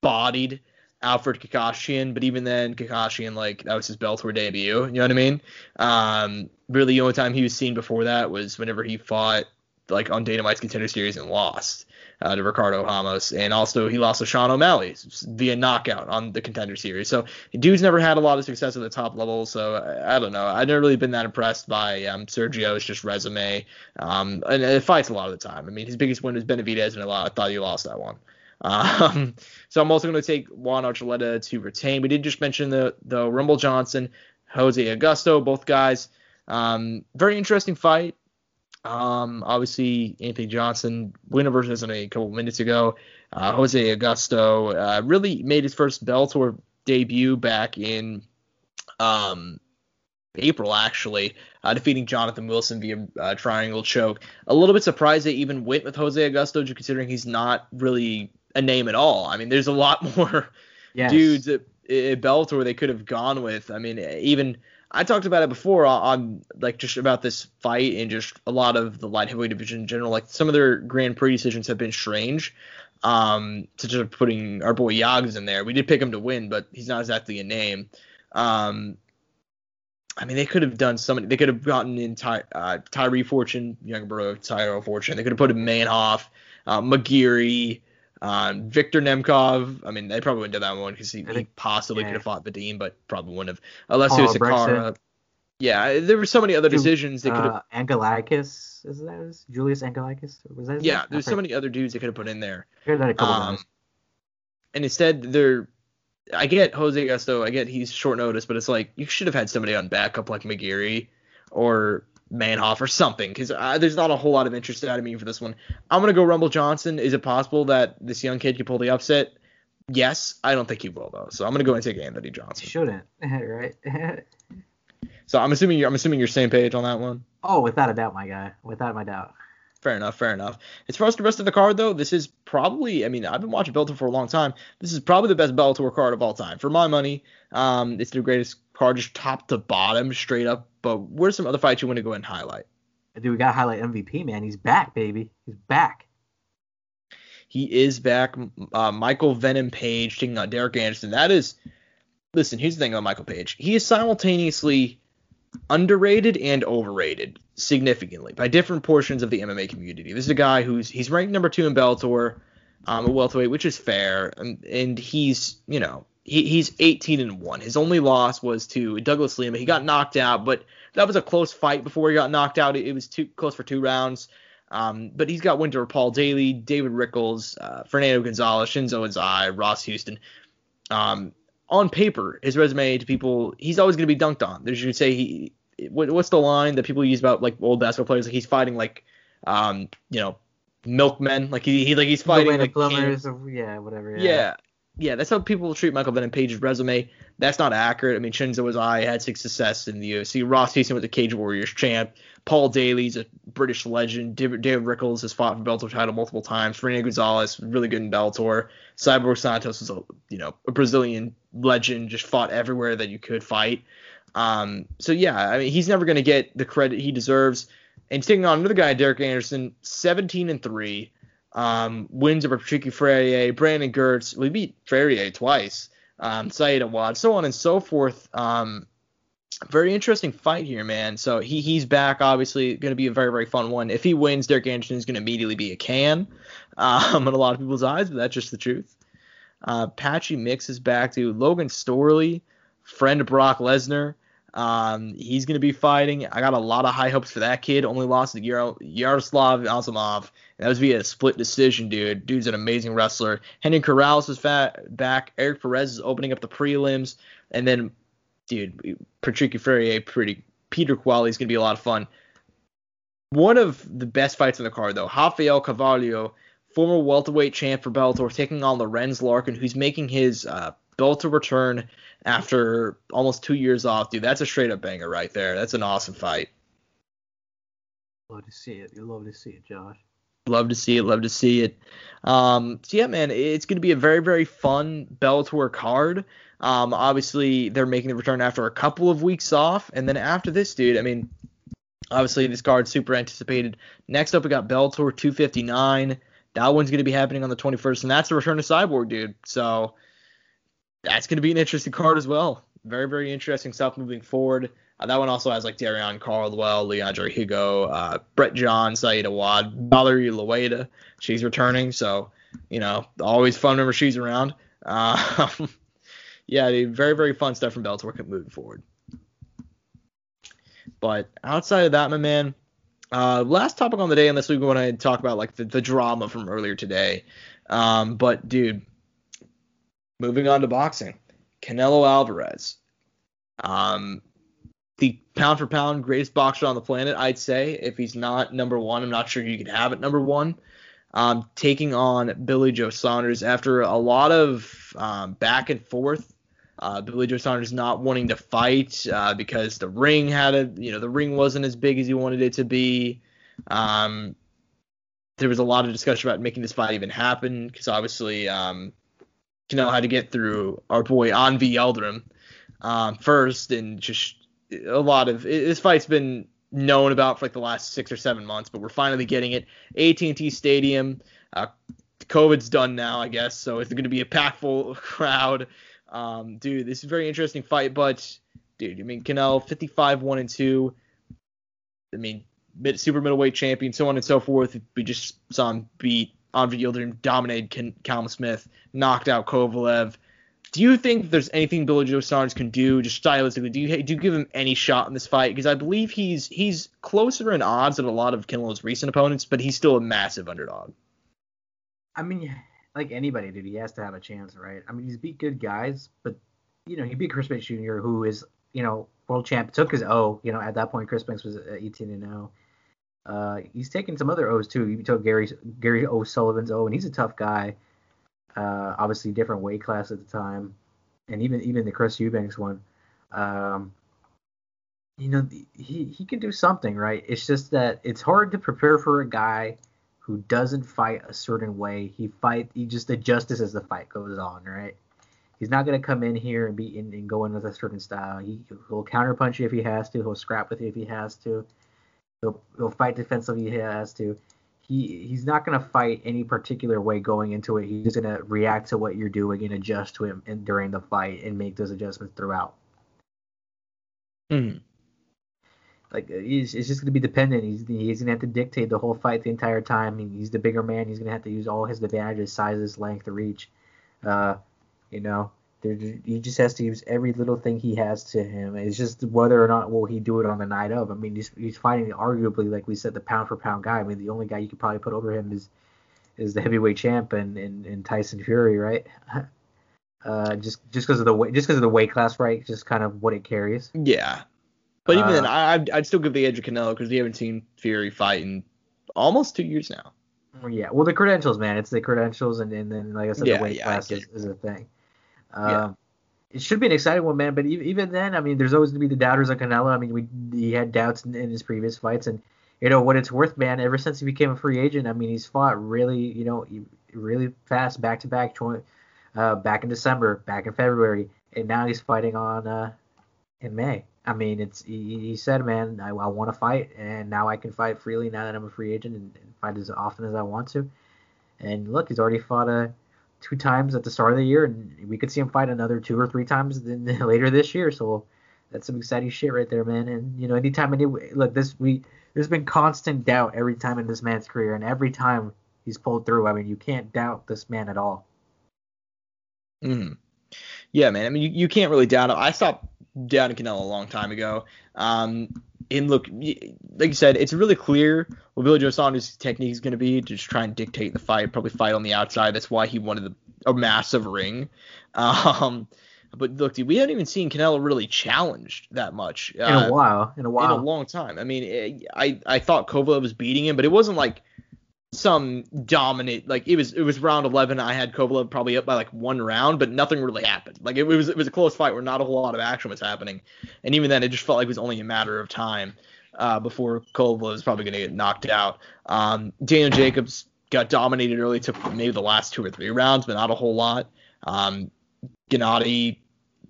bodied Alfred Khashakyan, but even then, Khashakyan like that was his Bellator debut. You know what I mean? Um, really, the only time he was seen before that was whenever he fought like on Dana White's Contender Series and lost uh, to Ricardo Ramos, and also he lost to Sean O'Malley via knockout on the Contender Series. So dude's never had a lot of success at the top level. So I, I don't know. I've never really been that impressed by um, Sergio's just resume, um, and it fights a lot of the time. I mean, his biggest win was Benavidez, and a lot. I thought he lost that one. Um, so I'm also going to take Juan Archuleta to retain. We did just mention the the Rumble Johnson, Jose Augusto, both guys. Um, very interesting fight. Um, obviously, Anthony Johnson, winner versus a couple minutes ago. Uh, Jose Augusto uh, really made his first Bellator debut back in um, April, actually, uh, defeating Jonathan Wilson via uh, triangle choke. A little bit surprised they even went with Jose Augusto, considering he's not really a name at all. I mean, there's a lot more yes. dudes at, at Bellator they could have gone with. I mean, even I talked about it before on like just about this fight and just a lot of the light heavyweight division in general. Like some of their Grand Prix decisions have been strange. Um, such as putting our boy Yogs in there. We did pick him to win, but he's not exactly a name. Um, I mean, they could have done so many. They could have gotten in Ty, uh, Tyree Fortune, younger brother of Tyro Fortune. They could have put in Manhoef, uh, McGeary, um, Victor Nemkov, I mean, they probably wouldn't do that one because he, he, possibly yeah. could have fought Vadim, but probably wouldn't have. Alessio oh, Sakara. Yeah, there were so many other decisions they could have. Uh,
Anglickas, is that his? Julius Anglickas?
Was that yeah, there's so many other dudes they could have put in there. I that a couple um, times. And instead, they're. I get Jose Augusto. I get he's short notice, but it's like you should have had somebody on backup like McGeary or Manhoef or something because uh, there's not a whole lot of interest out of me for this one. I'm gonna go Rumble Johnson. Is it possible that this young kid could pull the upset? Yes, I don't think he will though. So I'm gonna go and take Anthony Johnson.
He shouldn't, right?
so I'm assuming you're I'm assuming you're same page on that one.
Oh, without a doubt, my guy. Without my doubt.
Fair enough, fair enough. As far as the rest of the card, though, this is probably, I mean, I've been watching Bellator for a long time. This is probably the best Bellator card of all time. For my money, um, it's the greatest card, just top to bottom, straight up. But where's some other fights you want to go and highlight?
Dude, we got to highlight MVP, man. He's back, baby. He's back.
He is back. Uh, Michael Venom Page taking on Derek Anderson. That is, listen, here's the thing about Michael Page. He is simultaneously underrated and overrated significantly by different portions of the MMA community. This is a guy who's he's ranked number two in Bellator, um, a welterweight, which is fair, and, and he's you know he, he's 18 and one. His only loss was to Douglas Lima. He got knocked out, but that was a close fight before he got knocked out. It, it was too close for two rounds. Um, but he's got Winter Paul Daley, David Rickels, uh, Fernando Gonzalez, Shinsho Anzai, Ross Houston. Um, on paper, his resume to people, he's always going to be dunked on. There's you could say he. What, what's the line that people use about like old basketball players? Like he's fighting like, um, you know, milkmen. Like he, he like he's fighting like
plumbers, or, yeah, whatever.
Yeah. yeah. Yeah. that's how people treat Michael Venom Page's resume. That's not accurate. I mean, Shinsho Anzai had six success in the UFC. Ross Houston was a Cage Warriors champ. Paul Daley's a British legend. David, Rickels has fought for Bellator title multiple times. Fernando Gonzalez, really good in Bellator. Cyborg Santos was a you know a Brazilian legend, just fought everywhere that you could fight. Um, so yeah, I mean he's never going to get the credit he deserves. And taking on another guy, Derek Anderson, 17 and three, um, wins over Patricky Ferrier, Brandon Girtz. We beat Ferrier twice. Um, Saeed Awad, so on and so forth. Um, very interesting fight here, man. So he he's back. Obviously, going to be a very very fun one. If he wins, Derek Anderson is going to immediately be a can, um, in a lot of people's eyes, but that's just the truth. Uh, Patchy Mix is back to Logan Storley, friend of Brock Lesnar. Um, he's going to be fighting. I got a lot of high hopes for that kid. Only lost to Yaroslav Amosov. That was via a split decision, dude. Dude's an amazing wrestler. Henry Corrales is fat, back. Eric Perez is opening up the prelims. And then dude, Patricky Freire, pretty Peter Queally is gonna be a lot of fun. One of the best fights in the card though, Rafael Carvalho, former welterweight champ for Bellator, taking on Lorenz Larkin, who's making his uh, Bellator return after almost two years off, dude. That's a straight up banger right there. That's an awesome fight.
Love to see it. You love to see it, Josh.
Love to see it. Love to see it. Um, so yeah, man, it's going to be a very, very fun Bellator card. Um, obviously, they're making the return after a couple of weeks off, and then after this, dude, I mean, obviously this card's super anticipated. Next up, we got Bellator 259. That one's going to be happening on the 21st, and that's the return of Cyborg, dude. So that's going to be an interesting card as well. Very, very interesting stuff moving forward. Uh, that one also has like Darrion Caldwell, Leandro Higo, uh, Brett John, Saeed Awad, Valerie Loureda. She's returning, so you know, always fun whenever she's around. Uh, yeah, dude, very very fun stuff from Bellator moving forward. But outside of that, my man, uh, last topic on the day, unless we want to talk about like the, the drama from earlier today. Um, but dude, moving on to boxing, Canelo Alvarez, um, the pound for pound greatest boxer on the planet, I'd say. If he's not number one, I'm not sure you can have it number one. Um, taking on Billy Joe Saunders after a lot of um, back and forth uh, Billy Joe Saunders not wanting to fight uh, because the ring had a, you know, the ring wasn't as big as he wanted it to be. Um, there was a lot of discussion about making this fight even happen because obviously, um, Canelo had to get through our boy Avni Yildirim um, first, and just a lot of this fight's been known about for like the last six or seven months, but we're finally getting it. AT&T Stadium. Uh, COVID's done now, I guess, so it's going to be a packed full crowd. Um, dude, this is a very interesting fight, but dude, I mean, Canelo 55 1 and 2. I mean, super middleweight champion, so on and so forth. We just saw him beat Andre Yildirim, dominated Callum Smith, knocked out Kovalev. Do you think there's anything Billy Joe Saunders can do, just stylistically? Do you do you give him any shot in this fight? Because I believe he's he's closer in odds than a lot of Canelo's recent opponents, but he's still a massive underdog.
I mean, like anybody, dude, he has to have a chance, right? I mean, he's beat good guys, but you know, he beat Chris Eubanks Jr., who is you know world champ. Took his O. You know, at that point, Chris Eubanks was 18 and 0. Uh, he's taken some other O's too. He took Gary Gary O'Sullivan's O, and he's a tough guy. Uh, obviously, different weight class at the time, and even even the Chris Eubanks one. Um, you know, he he can do something, right? It's just that it's hard to prepare for a guy who doesn't fight a certain way. He fight he just adjusts as the fight goes on, right? He's not gonna come in here and be in and go in with a certain style. He will counterpunch you if he has to. He'll scrap with you if he has to. He'll he'll fight defensively he has to. He he's not gonna fight any particular way going into it. He's just gonna react to what you're doing and adjust to him in, during the fight and make those adjustments throughout.
Hmm.
Like uh, he's, he's just going to be dependent. He's he's going to have to dictate the whole fight the entire time. He's the bigger man. He's going to have to use all his advantages, sizes, length, reach. Uh, you know, There, he just has to use every little thing he has to him. It's just whether or not will he do it on the night of. I mean, he's, he's fighting arguably, like we said, the pound for pound guy. I mean, the only guy you could probably put over him is is the heavyweight champ and, and, and Tyson Fury, right? uh, just just because of the weight, just because of the weight class, right? Just kind of what it carries.
Yeah, but even
Uh,
then, I, I'd, I'd still give the edge to Canelo because we haven't seen Fury fight in almost two years now.
Yeah, well, the credentials, man. It's the credentials, and, and then, like I said,
Yeah,
the weight
yeah,
class is, is a thing. Um,
Yeah.
It should be an exciting one, man. But even, even then, I mean, there's always going to be the doubters on Canelo. I mean, we he had doubts in, in his previous fights, and you know what it's worth, man. Ever since he became a free agent, I mean, he's fought really, you know, really fast, back to back, uh, back in December, back in February, and now he's fighting on uh, in May. I mean, it's he, he said, man, I, I want to fight, and now I can fight freely now that I'm a free agent and, and fight as often as I want to. And look, he's already fought uh, two times at the start of the year, and we could see him fight another two or three times later this year. So that's some exciting shit right there, man. And you know, anytime any look, this we there's been constant doubt every time in this man's career, and every time he's pulled through. I mean, you can't doubt this man at all.
Mm. Yeah, man. I mean, you, you can't really doubt him. I stopped doubting Canelo a long time ago. Um, and look, like you said, it's really clear what Billy Joe Saunders' technique is going to be to just try and dictate the fight, probably fight on the outside. That's why he wanted the, a massive ring. Um, but look, dude, we haven't even seen Canelo really challenged that much
In
uh,
a while, in a while.
in a long time. I mean, eh, I I thought Kovalev was beating him, but it wasn't like some dominant like it was it was round 11 i had kovalev probably up by like one round but nothing really happened. Like it, was it was a close fight where not a whole lot of action was happening. And even then it just felt like it was only a matter of time uh, before kovalev was probably going to get knocked out. Um, daniel jacobs got dominated early took maybe the last two or three rounds but not a whole lot. Um, gennady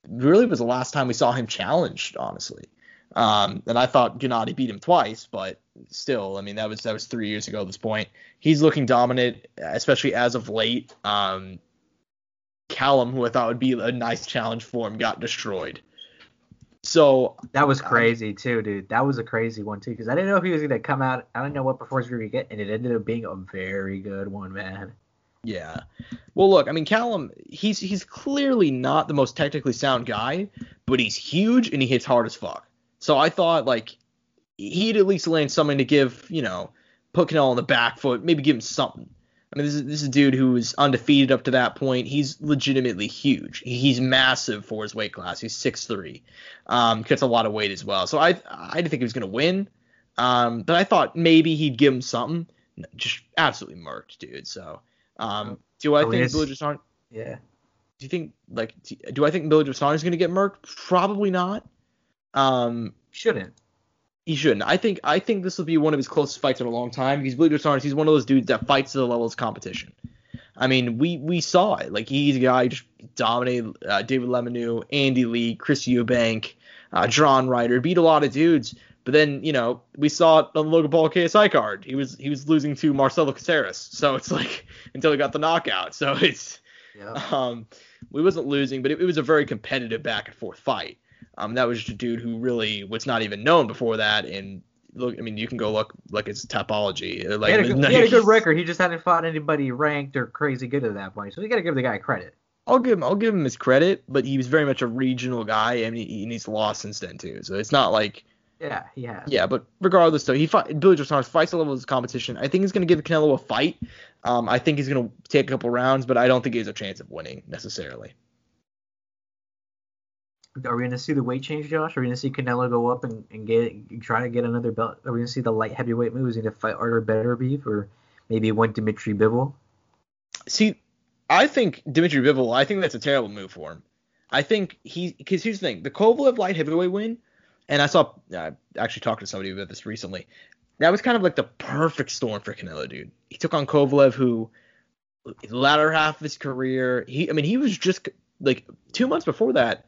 really was the last time we saw him challenged honestly um, and I thought Gennady beat him twice, but still, I mean that was that was three years ago at this point. He's looking dominant, especially as of late. Um, Callum, who I thought would be a nice challenge for him, got destroyed. So
That was crazy too, dude. That was a crazy one too, because I didn't know if he was gonna come out. I didn't know what performance we were gonna get, and it ended up being a very good one, man.
yeah, well look, I mean Callum, he's he's clearly not the most technically sound guy, but he's huge and he hits hard as fuck. So I thought like he'd at least land something to give, you know, put Canelo on the back foot, maybe give him something. I mean, this is this is a dude who was undefeated up to that point. He's legitimately huge. He's massive for his weight class. He's 6'3". Um, cuts a lot of weight as well. So I I didn't think he was gonna win. Um, but I thought maybe he'd give him something. No, Just absolutely murked, dude. So um, do I think Billy Saunders?
Yeah.
Do you think like do- do I think Billy Joe is gonna get murked? Probably not. Um,
Shouldn't.
he shouldn't. I think I think this will be one of his closest fights in a long time. He's Joe Saunders. He's one of those dudes that fights to the level of competition. I mean, we we saw it. Like he's a guy who just dominated uh, David Lemieux, Andy Lee, Chris Eubank, uh, John Ryder, beat a lot of dudes. But then you know we saw it on the Logan Paul KSI card. He was he was losing to Marcelo Coceres. So it's like until he got the knockout. So it's
Yeah.
um, we wasn't losing, but it, it was a very competitive back and forth fight. Um, that was just a dude who really was not even known before that. And look, I mean, you can go look like his topology. uh, Like
he, had a, good- he had a good record. He just hadn't fought anybody ranked or crazy good at that point. So you got to give the guy credit.
I'll give him, I'll give him his credit, but he was very much a regional guy, and he, and he's lost since then too. So it's not like
Yeah, he has.
yeah, but regardless though, he fight, Billy Joe Saunders fights the level of his competition. I think he's gonna give Canelo a fight. Um, I think he's gonna take a couple rounds, but I don't think he has a chance of winning necessarily.
Are we going to see the weight change, Josh? Are we going to see Canelo go up and, and get try to get another belt? Are we going to see the light heavyweight move? Is he going to fight Artur Beterbiev or maybe one Dimitri Bivol?
See, I think Dimitri Bivol, I think that's a terrible move for him. I think he, because here's the thing, the Kovalev light heavyweight win, and I saw, I actually talked to somebody about this recently. That was kind of like the perfect storm for Canelo, dude. He took on Kovalev, who, the latter half of his career, he, I mean, he was just like two months before that,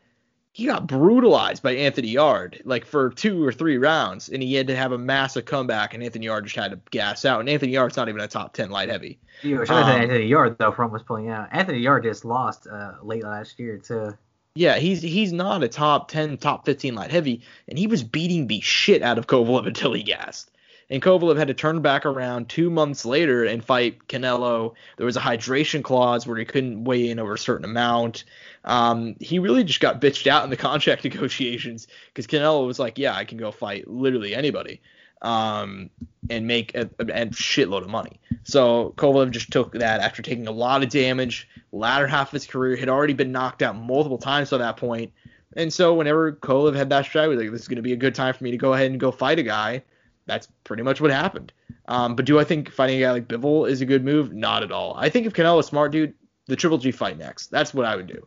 he got brutalized by Anthony Yarde, like for two or three rounds, and he had to have a massive comeback, and Anthony Yarde just had to gas out. And Anthony Yarde's not even a top ten light heavy.
You have
Um,
Anthony Yarde though. From was pulling out. Anthony Yarde just lost uh, late last year to.
Yeah, he's he's not a top 10, top 15 light heavy, and he was beating the shit out of Kovalev until he gassed. And Kovalev had to turn back around two months later and fight Canelo. There was a hydration clause where he couldn't weigh in over a certain amount. Um, he really just got bitched out in the contract negotiations because Canelo was like, yeah, I can go fight literally anybody um, and make a, a, a, shitload of money. So Kovalev just took that after taking a lot of damage. Latter half of his career had already been knocked out multiple times by that point. And so whenever Kovalev had that strategy, like this is going to be a good time for me to go ahead and go fight a guy. That's pretty much what happened. Um, but do I think fighting a guy like Bivol is a good move? Not at all. I think if Canelo's smart, dude, the Triple G fight next. That's what I would do.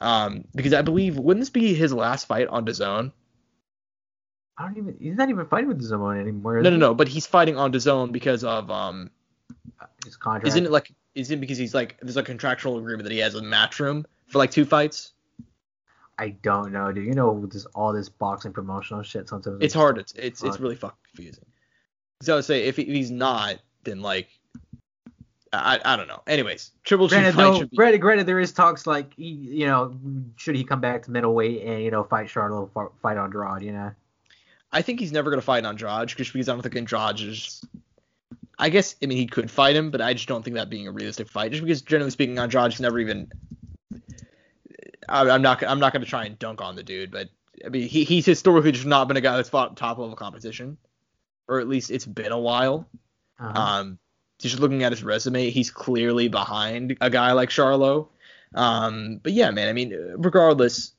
Um, because I believe wouldn't this be his last fight on DAZN?
I don't even. He's not even fighting with DAZN anymore.
No, no, no. But he's fighting on DAZN because of um
his contract.
Isn't it like? Isn't it because he's like there's a contractual agreement that he has a Matchroom for like two fights?
I don't know, dude. You know, this all this boxing promotional shit. Sometimes
it's hard. It's it's it's really fucking confusing. So I would say if, he, if he's not, then like I, I don't know. Anyways, Triple G
granted, though,
be.
Granted, granted, there is talks like he, you know, should he come back to middleweight and you know fight Charlo, fight Andrade, you know.
I think he's never gonna fight Andrade just because I don't think Andrade is. I guess I mean he could fight him, but I just don't think that being a realistic fight. Just because generally speaking, Andrade's never even. I, I'm not I'm not gonna try and dunk on the dude, but I mean he, he's historically just not been a guy that's fought top level competition, or at least it's been a while.
Uh-huh.
Um, just looking at his resume, he's clearly behind a guy like Charlo. Um, but yeah, man, I mean, regardless,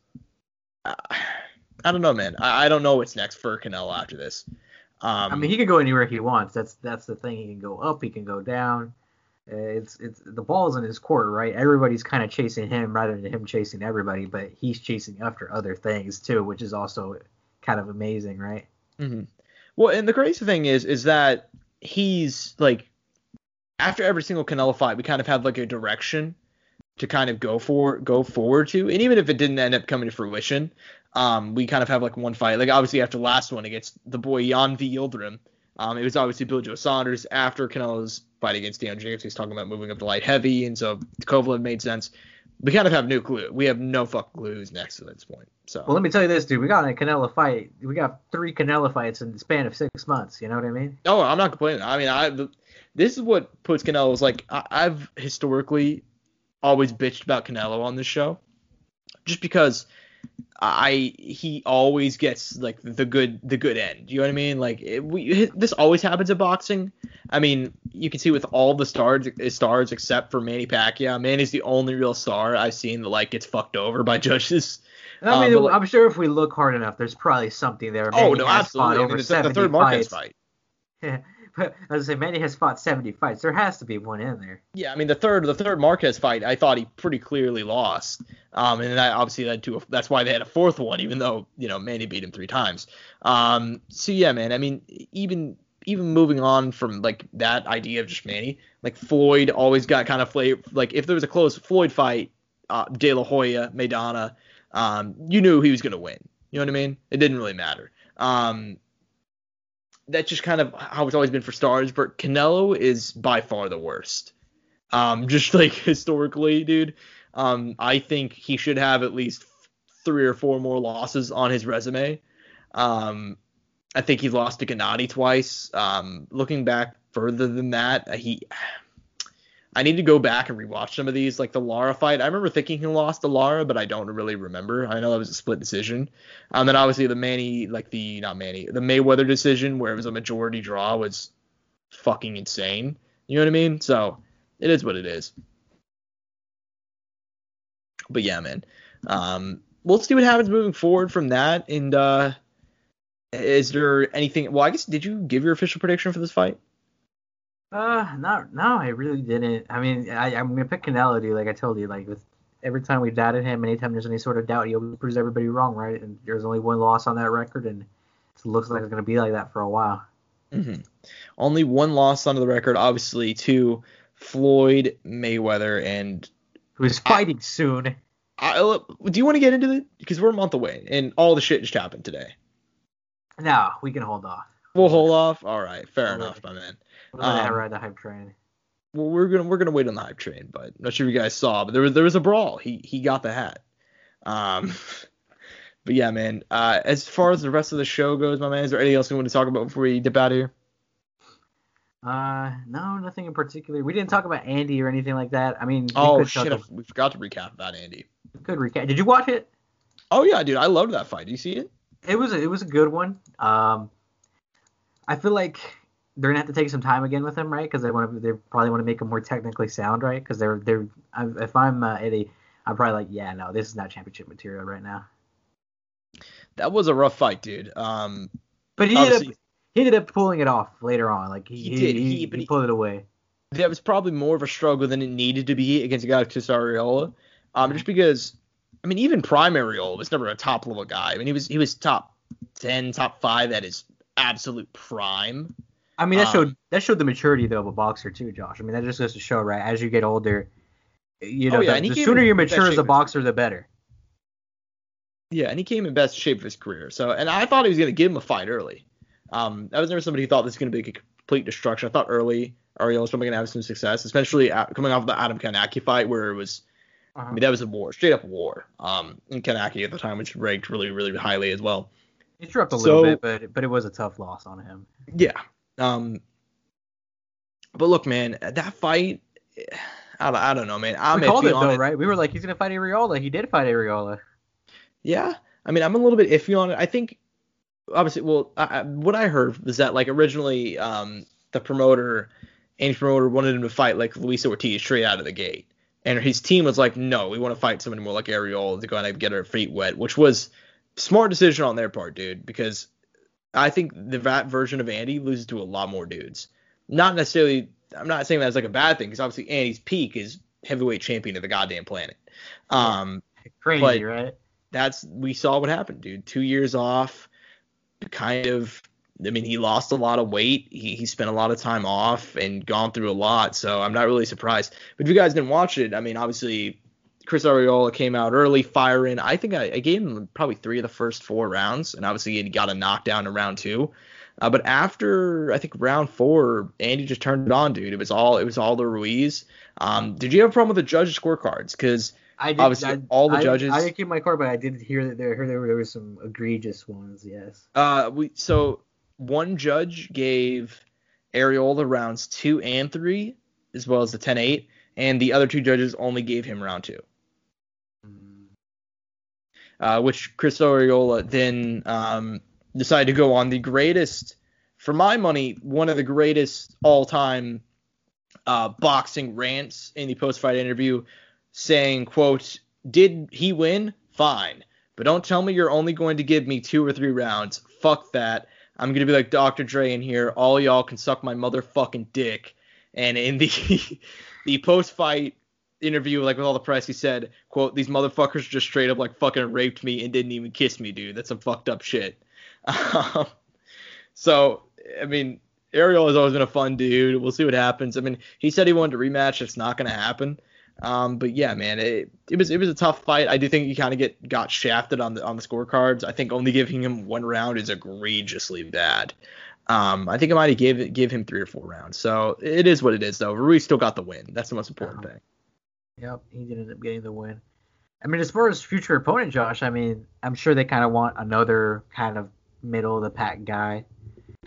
I, I don't know, man. I, I, don't know what's next for Canelo after this. Um,
I mean, he can go anywhere he wants. That's that's the thing. He can go up. He can go down. Uh, it's it's the ball's in his court, right? Everybody's kind of chasing him rather than him chasing everybody, but he's chasing after other things too, which is also kind of amazing, right?
Mm-hmm. Well, and the crazy thing is, is that he's like after every single Canelo fight, we kind of have like a direction to kind of go for go forward to, and even if it didn't end up coming to fruition, um, we kind of have like one fight. Like obviously after the last one against the boy Jan V Yildirim, um, it was obviously Bill Joe Saunders after Canelo's fight against Deion Jacobs. He's talking about moving up to light heavy, and so Kovalev made sense. We kind of have no clue. We have no fuck clue who's next at this point. So.
Well, let me tell you this, dude. We got a Canelo fight. We got three Canelo fights in the span of six months. You know what I mean?
Oh, I'm not complaining. I mean, I this is what puts Canelo is like I, I've historically always bitched about Canelo on this show, just because I he always gets like the good the good end. You know what I mean? Like it, we this always happens in boxing. I mean, you can see with all the stars stars except for Manny Pacquiao. Manny's the only real star I've seen that like gets fucked over by judges.
I mean, um, I'm sure if we look hard enough, there's probably something there.
Manny oh no, absolutely. I mean, the, the third Marquez fight.
But as I say, Manny has fought 70 fights. There has to be one in there.
Yeah, I mean the third the third Marquez fight, I thought he pretty clearly lost. Um, and that obviously led to a, that's why they had a fourth one, even though you know Manny beat him three times. Um, so yeah, man. I mean, even even moving on from like that idea of just Manny, like Floyd always got kind of flavor. Like if there was a close Floyd fight, uh, De La Hoya, Maidana, um, you knew he was gonna win. You know what I mean? It didn't really matter. Um, that's just kind of how it's always been for stars. But Canelo is by far the worst. Um, just like historically, dude. Um, I think he should have at least three or four more losses on his resume. Um, I think he lost to Gennady twice. Um, looking back further than that, he I need to go back and rewatch some of these, like the Lara fight. I remember thinking he lost to Lara, but I don't really remember. I know that was a split decision. Um, then obviously the Manny, like the not Manny, the Mayweather decision where it was a majority draw was fucking insane. You know what I mean? So it is what it is. But yeah, man. Um, we'll see what happens moving forward from that. And uh, is there anything? Well, I guess did you give your official prediction for this fight?
Uh, not no, I really didn't. I mean, I, I'm gonna pick Canelo, dude. Like I told you, like with every time we've doubted him, anytime there's any sort of doubt, he always proves everybody wrong, right? And there's only one loss on that record, and it looks like it's gonna be like that for a while.
Mm-hmm. Only one loss on the record, obviously, to Floyd Mayweather, and
who's fighting I, soon.
I, do you want to get into it? Because we're a month away, and all the shit just happened today.
No, we can hold off.
We'll hold off. All right, fair enough, my man.
We're gonna um, ride the hype train.
Well, we're gonna we're gonna wait on the hype train, but I'm not sure if you guys saw, but there was there was a brawl. He he got the hat. Um, but yeah, man. Uh, as far as the rest of the show goes, my man, is there anything else we want to talk about before we dip out of here?
Uh, no, nothing in particular. We didn't talk about Andy or anything like that. I mean,
Oh
could
shit,
talk-
we forgot to recap about Andy.
Good recap. Did you watch it?
Oh yeah, dude, I loved that fight. Do you see it?
It was a, it was a good one. Um, I feel like they're gonna have to take some time again with him, right? Because they want to they probably want to make him more technically sound, right? Because they're they're if I'm uh, Eddie, I'm probably like, yeah, no, this is not championship material right now.
That was a rough fight, dude. Um,
But he ended, up, he ended up pulling it off later on. Like he
He did.
he,
He- but
he
he-
pulled it away.
that was probably more of a struggle than it needed to be against a guy like Chris Arreola. Um, just because, I mean, even prime Arreola was never a top level guy. I mean, he was he was top ten, top five at his absolute prime.
I mean, that
Um,
showed that showed the maturity though of a boxer too, Josh. I mean, that just goes to show, right? As you get older, you know,
Oh, yeah,
the, the sooner you mature as a boxer, the better.
Yeah, and he came in best shape of his career. So, and I thought he was going to give him a fight early. Um, I was never somebody who thought this was going to be a complete destruction. I thought early Arreola was probably going to have some success, especially at, coming off the Adam Kownacki fight where it was.
Uh-huh.
I mean, that was a war, straight up war. Um, and Kownacki at the time was ranked really, really highly as well.
Dropped a little
So-
bit, but but it was a tough loss on him.
Yeah. Um. But look, man, that fight, I don't, I don't know, man. I'm
we called it though,
it.
right? We were like, he's gonna fight Arreola. He did fight Arreola.
Yeah, I mean, I'm a little bit iffy on it. I think, obviously, well, I, what I heard was that like originally, um, the promoter, Andy's promoter wanted him to fight like Luis Ortiz straight out of the gate, and his team was like, no, we want to fight somebody more like Arreola to go out and get our feet wet, which was smart decision on their part, dude, because I think the that version of Andy loses to a lot more dudes. Not necessarily. I'm not saying that's like a bad thing, because obviously Andy's peak is heavyweight champion of the goddamn planet. Um,
Crazy, right?
that's we saw what happened, dude. Two years off, kind of. I mean, he lost a lot of weight. He he spent a lot of time off and gone through a lot. So I'm not really surprised. But if you guys didn't watch it, I mean, obviously Chris Arreola came out early, firing. I think I, I gave him probably three of the first four rounds, and obviously he got a knockdown in round two. Uh, but after I think round four, Andy just turned it on, dude. It was all it was all the Ruiz. Um, did you have a problem with the judges' scorecards? Because
I did,
obviously,
I,
all the
I-
judges-
I didn't keep my card, but I did hear that there, heard there, were, there were some egregious ones. Yes.
Uh, we so one judge gave Arreola rounds two and three, as well as the 10-8, and the other two judges only gave him round two. Uh, which Chris Arreola then um, decided to go on the greatest, for my money, one of the greatest all-time uh, boxing rants in the post-fight interview, saying, "quote Did he win? Fine, but don't tell me you're only going to give me two or three rounds. Fuck that. I'm gonna be like Dr. Dre in here. All y'all can suck my motherfucking dick." And in the the post-fight interview, like with all the press, he said, "quote These motherfuckers just straight up like fucking raped me and didn't even kiss me, dude. That's some fucked up shit." Um, so I mean, Arreola has always been a fun dude. We'll see what happens. I mean, he said he wanted to rematch. It's not gonna happen. Um, but yeah, man, it, it was it was a tough fight. I do think he kind of get got shafted on the on the scorecards. I think only giving him one round is egregiously bad. Um, I think I might have gave give him three or four rounds. So it is what it is, though. Ruiz still got the win. That's the most important thing.
Yep, he did end up getting the win. I mean, as far as future opponent, Josh, I mean, I'm sure they kind of want another kind of middle of the pack guy.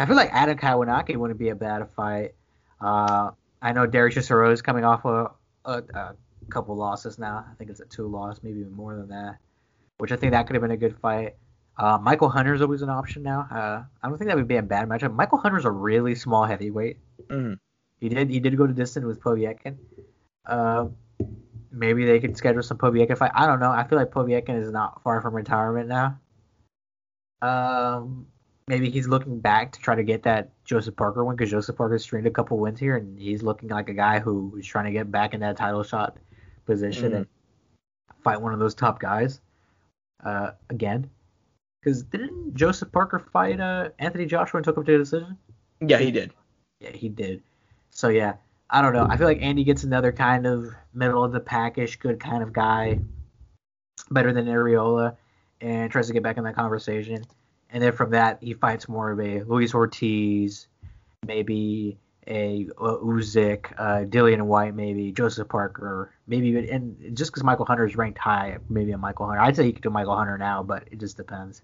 I feel like Adam Kownacki wouldn't be a bad fight. Uh, I know Dereck Chisora is coming off a, a, a couple losses now. I think it's a two loss, maybe even more than that. Which I think that could have been a good fight. Uh, Michael Hunter's always an option now. Uh, I don't think that would be a bad matchup. Michael Hunter's a really small heavyweight.
Mhm.
He did he did go to distance with Povetkin. Uh, maybe they could schedule some Povetkin fight. I don't know. I feel like Povetkin is not far from retirement now. Um, maybe he's looking back to try to get that Joseph Parker win because Joseph Parker streamed a couple wins here, and he's looking like a guy who is trying to get back in that title shot position
Mhm.
and fight one of those top guys uh, again. Because didn't Joseph Parker fight uh, Anthony Joshua and took him to a decision?
Yeah, he did.
Yeah, he did. So yeah, I don't know. I feel like Andy gets another kind of middle of the packish, good kind of guy, better than Arreola, and tries to get back in that conversation. And then from that, he fights more of a Luis Ortiz, maybe a uh, Usyk, uh, Dillian Whyte, maybe Joseph Parker, maybe and just because Michael Hunter is ranked high, maybe a Michael Hunter. I'd say you could do Michael Hunter now, but it just depends.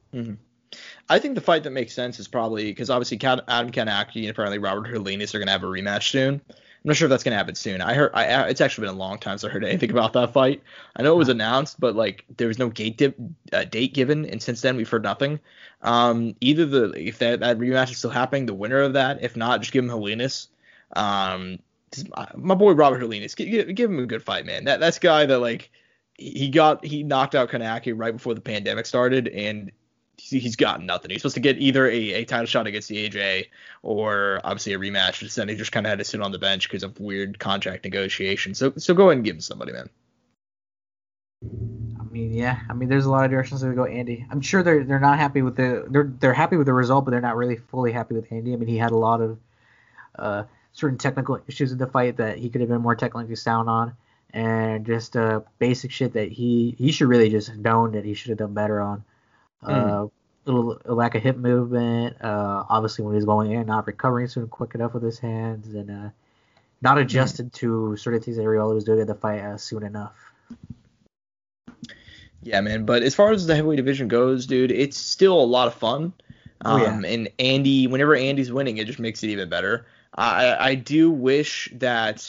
I think the fight that makes sense is probably because obviously Adam Kownacki and apparently Robert Helenius are going to have a rematch soon. I'm not sure if that's going to happen soon. I heard I, it's actually been a long time since I heard anything about that fight. I know it was announced, but like there was no gate dip, uh, date given, and since then we've heard nothing. Um, either the if that, that rematch is still happening, the winner of that. If not, just give him Helenius. Um, my boy Robert Helenius, give, give him a good fight, man. That that's guy that like he got he knocked out Kownacki right before the pandemic started, and he's got nothing. He's supposed to get either a, a title shot against the AJ or obviously a rematch. But then he just kind of had to sit on the bench because of weird contract negotiations. So so go ahead and give him somebody, man.
I mean, yeah. I mean, there's a lot of directions to go, Andy. I'm sure they're they're not happy with the they're they're happy with the result, but they're not really fully happy with Andy. I mean, he had a lot of uh, certain technical issues in the fight that he could have been more technically sound on, and just uh, basic shit that he he should really just known that he should have done better on. Mm. Uh, little lack of hip movement. Uh, obviously, when he's going in, not recovering soon quick enough with his hands, and uh, not adjusted to certain things that Arreola was doing in the fight uh, soon enough.
Yeah, man. But as far as the heavyweight division goes, dude, it's still a lot of fun. Um, oh, yeah. Um, and Andy, whenever Andy's winning, it just makes it even better. I I do wish that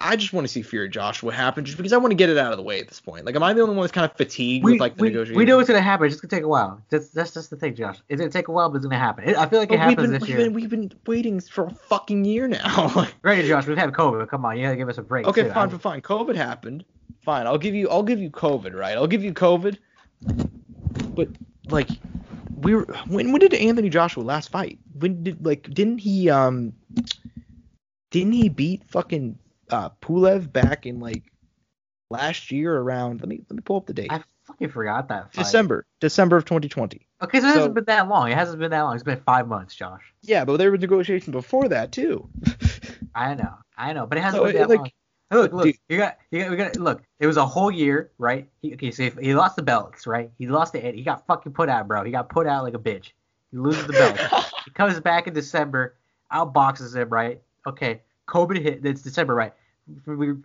I just want to see Fury Joshua happen just because I want to get it out of the way at this point. Like, am I the only one that's kind of fatigued we, with like the
we,
negotiations?
We know it's gonna happen. It's gonna take a while. That's that's just the thing, Josh. It's gonna take a while, but it's gonna happen. I feel like it but happens
been,
this
we've
year.
Been, we've been waiting for a fucking year now.
right, Josh. We've had COVID. Come on, you gotta give us a break.
Okay,
too.
fine, fine, fine. COVID happened. Fine, I'll give you I'll give you COVID, right? I'll give you COVID. But like, we were when when did Anthony Joshua last fight? When did like didn't he um didn't he beat fucking uh, Pulev back in like last year around. Let me let me pull up the date.
I fucking forgot that.
Fight. December, December of 2020.
Okay, so it so, hasn't been that long. It hasn't been that long. It's been five months, Josh.
Yeah, but there were negotiations before that too.
I know, I know, but it hasn't been that like, long. Look, look, dude, you got, you got, we got. Look, it was a whole year, right? He, okay, so he lost the belts, right? He lost the, he got fucking put out, bro. He got put out like a bitch. He loses the belt. he comes back in December, outboxes him, right? Okay, COVID hit. It's December, right?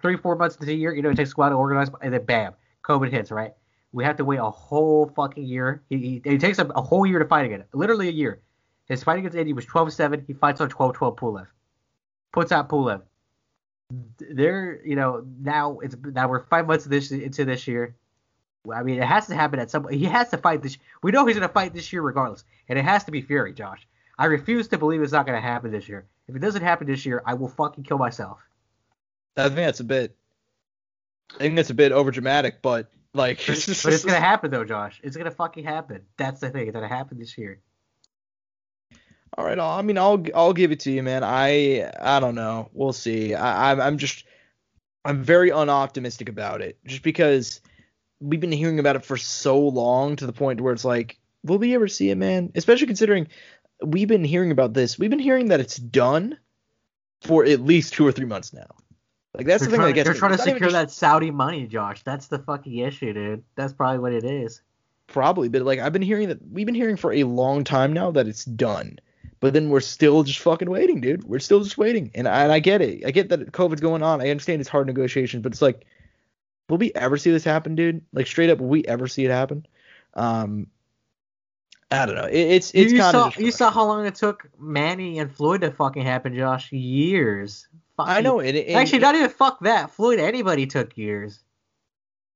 three, four months into the year, you know, it takes a while to organize, and then bam, COVID hits, right? We have to wait a whole fucking year. He, he takes him a whole year to fight again, literally a year. His fight against Andy was 12-7. He fights on 12-12 Pulev. Puts out Pulev. They're, you know, now it's now we're five months this into this year. I mean, it has to happen at some. He has to fight this. We know he's gonna fight this year regardless, and it has to be Fury, Josh. I refuse to believe it's not gonna happen this year. If it doesn't happen this year, I will fucking kill myself.
I think that's a bit. I think that's a bit over dramatic, but like.
but it's gonna happen though, Josh. It's gonna fucking happen. That's the thing. It's gonna happen this year.
All right. I mean, I'll I'll give it to you, man. I I don't know. We'll see. I I'm, I'm just I'm very unoptimistic about it, just because we've been hearing about it for so long to the point where it's like, will we ever see it, man? Especially considering we've been hearing about this. We've been hearing that it's done for at least two or three months now. Like that's
they're
the thing
trying,
that
They're
me.
trying to secure just, that Saudi money, Josh. That's the fucking issue, dude. That's probably what it is.
Probably, but like I've been hearing that we've been hearing for a long time now that it's done. But then we're still just fucking waiting, dude. We're still just waiting. And I, and I get it. I get that COVID's going on. I understand it's hard negotiations, but it's like, will we ever see this happen, dude? Like straight up, will we ever see it happen? Um, I don't know. It, it's it's kind
of you saw how long it took Manny and Floyd to fucking happen, Josh. Years.
I know it. it
Actually, not even fuck that. Floyd, anybody took years.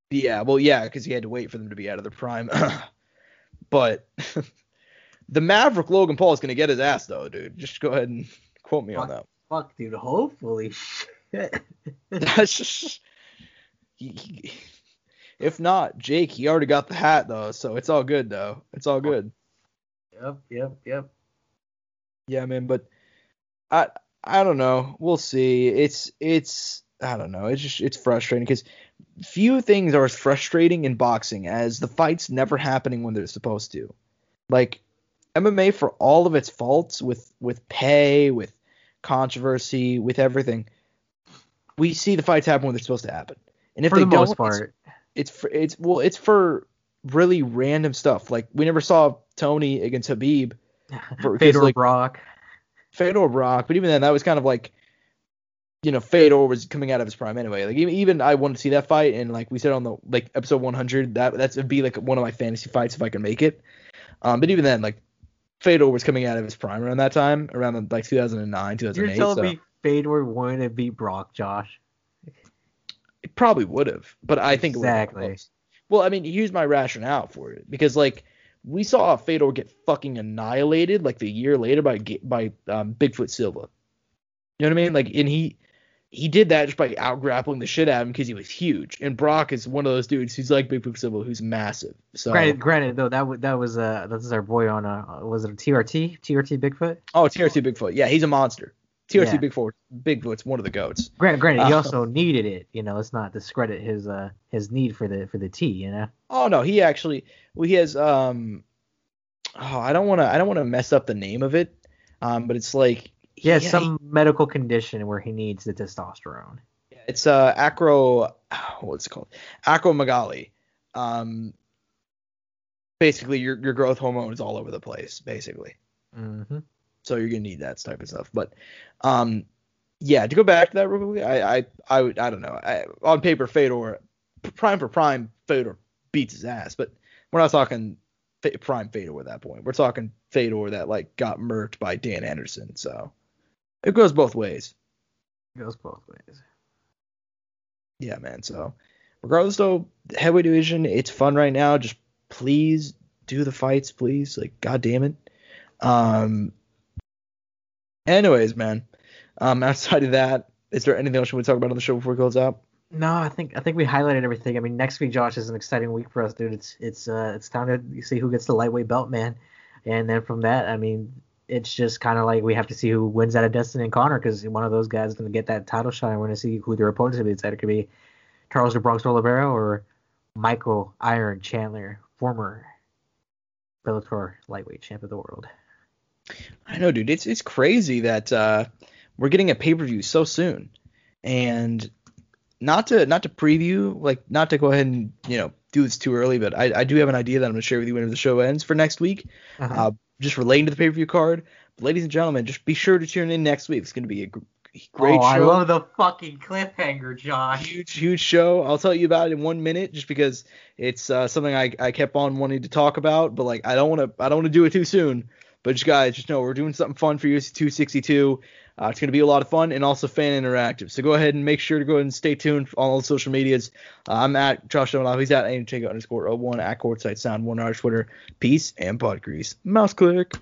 Yeah, well, yeah, because he had to wait for them to be out of their prime. but the Maverick Logan Paul is gonna get his ass though, dude. Just go ahead and quote me
fuck,
on that.
Fuck, dude. Hopefully.
That's just. He, he, if not, Jake, he already got the hat though, so it's all good though. It's all good.
Yep, yep, yep.
Yeah, man, but I I don't know. We'll see. It's it's I don't know. It's just it's frustrating because few things are as frustrating in boxing as the fights never happening when they're supposed to. Like MMA for all of its faults with with pay, with controversy, with everything, we see the fights happen when they're supposed to happen. And if
for
they
the
don't,
most part,
it's, it's for it's well, it's for really random stuff. Like we never saw Tony against Khabib.
For, Fedor like, Brock.
Fedor Brock, but even then, that was kind of like you know, Fedor was coming out of his prime anyway. Like even, even I want to see that fight, and like we said on the like episode 100, that that's would be like one of my fantasy fights if I can make it. Um, but even then, like Fedor was coming out of his prime around that time, around like 2009, 2008.
You're telling
so
me Fedor wouldn't beat Brock, Josh?
Probably would have, but I think it would've been
Exactly.
Well, I mean, here's my rationale for it because like we saw Fedor get fucking annihilated like the year later by by um, Bigfoot Silva. You know what I mean? Like, and he he did that just by out grappling the shit out of him because he was huge. And Brock is one of those dudes who's like Bigfoot Silva, who's massive. So
Granted, granted though, that was that was uh that was our boy on uh was it a TRT TRT Bigfoot?
oh, TRT Bigfoot, yeah, he's a monster. TRT
Yeah.
Bigfoot, Bigfoot's one of the goats.
Granted, granted, he
Uh,
also needed it. You know, let's not discredit his uh his need for the for the T. You know.
Oh no, he actually well he has um oh I don't want to I don't want to mess up the name of it. Um but it's like
He has
yeah,
some medical condition where he needs the testosterone.
it's uh acro what's it called? Acromegaly. Um basically your your growth hormone is all over the place basically.
Mm-hmm.
So you're going to need that type of stuff. But um yeah, to go back to that real quickly, I I I, would, I don't know. I, on paper Fedor prime for prime Fedor beats his ass, but we're not talking prime Fedor at that point. We're talking Fedor that like got murked by Dan Henderson. So it goes both ways.
It goes both ways.
Yeah, man. So regardless though, the heavyweight division, it's fun right now. Just please do the fights, please. Like, god damn it. Um anyways, man. Um outside of that, is there anything else we want to talk about on the show before we close out?
No, I think I think we highlighted everything. I mean, next week, Josh, is an exciting week for us, dude. It's it's uh it's time to see who gets the lightweight belt, man. And then from that, I mean, it's just kind of like we have to see who wins out of Dustin and Conor because one of those guys is going to get that title shot. and We're going to see who their opponents be. Either could be Charles the Bronx Oliveira or Michael Iron Chandler, former Bellator lightweight champ of the world.
I know, dude. It's it's crazy that uh, we're getting a pay per view so soon, and not to not to preview, like not to go ahead and you know do this too early, but I, I do have an idea that I'm gonna share with you whenever the show ends for next week,
Uh-huh.
uh, just relating to the pay per view card. But ladies and gentlemen, just be sure to tune in next week. It's gonna be a gr- great
oh,
show.
I love the fucking cliffhanger, Josh.
huge huge show i'll tell you about it in one minute just because it's uh, something I, I kept on wanting to talk about but like i don't want to i don't want to do it too soon but just guys just know we're doing something fun for UFC 262 uh, it's going to be a lot of fun and also fan interactive. So go ahead and make sure to go ahead and stay tuned on all the social medias. Uh, i'm at josh O'Donnell. he's at aimtake underscore 01 at courtside sound one on our twitter. Peace and pod grease. Mouse click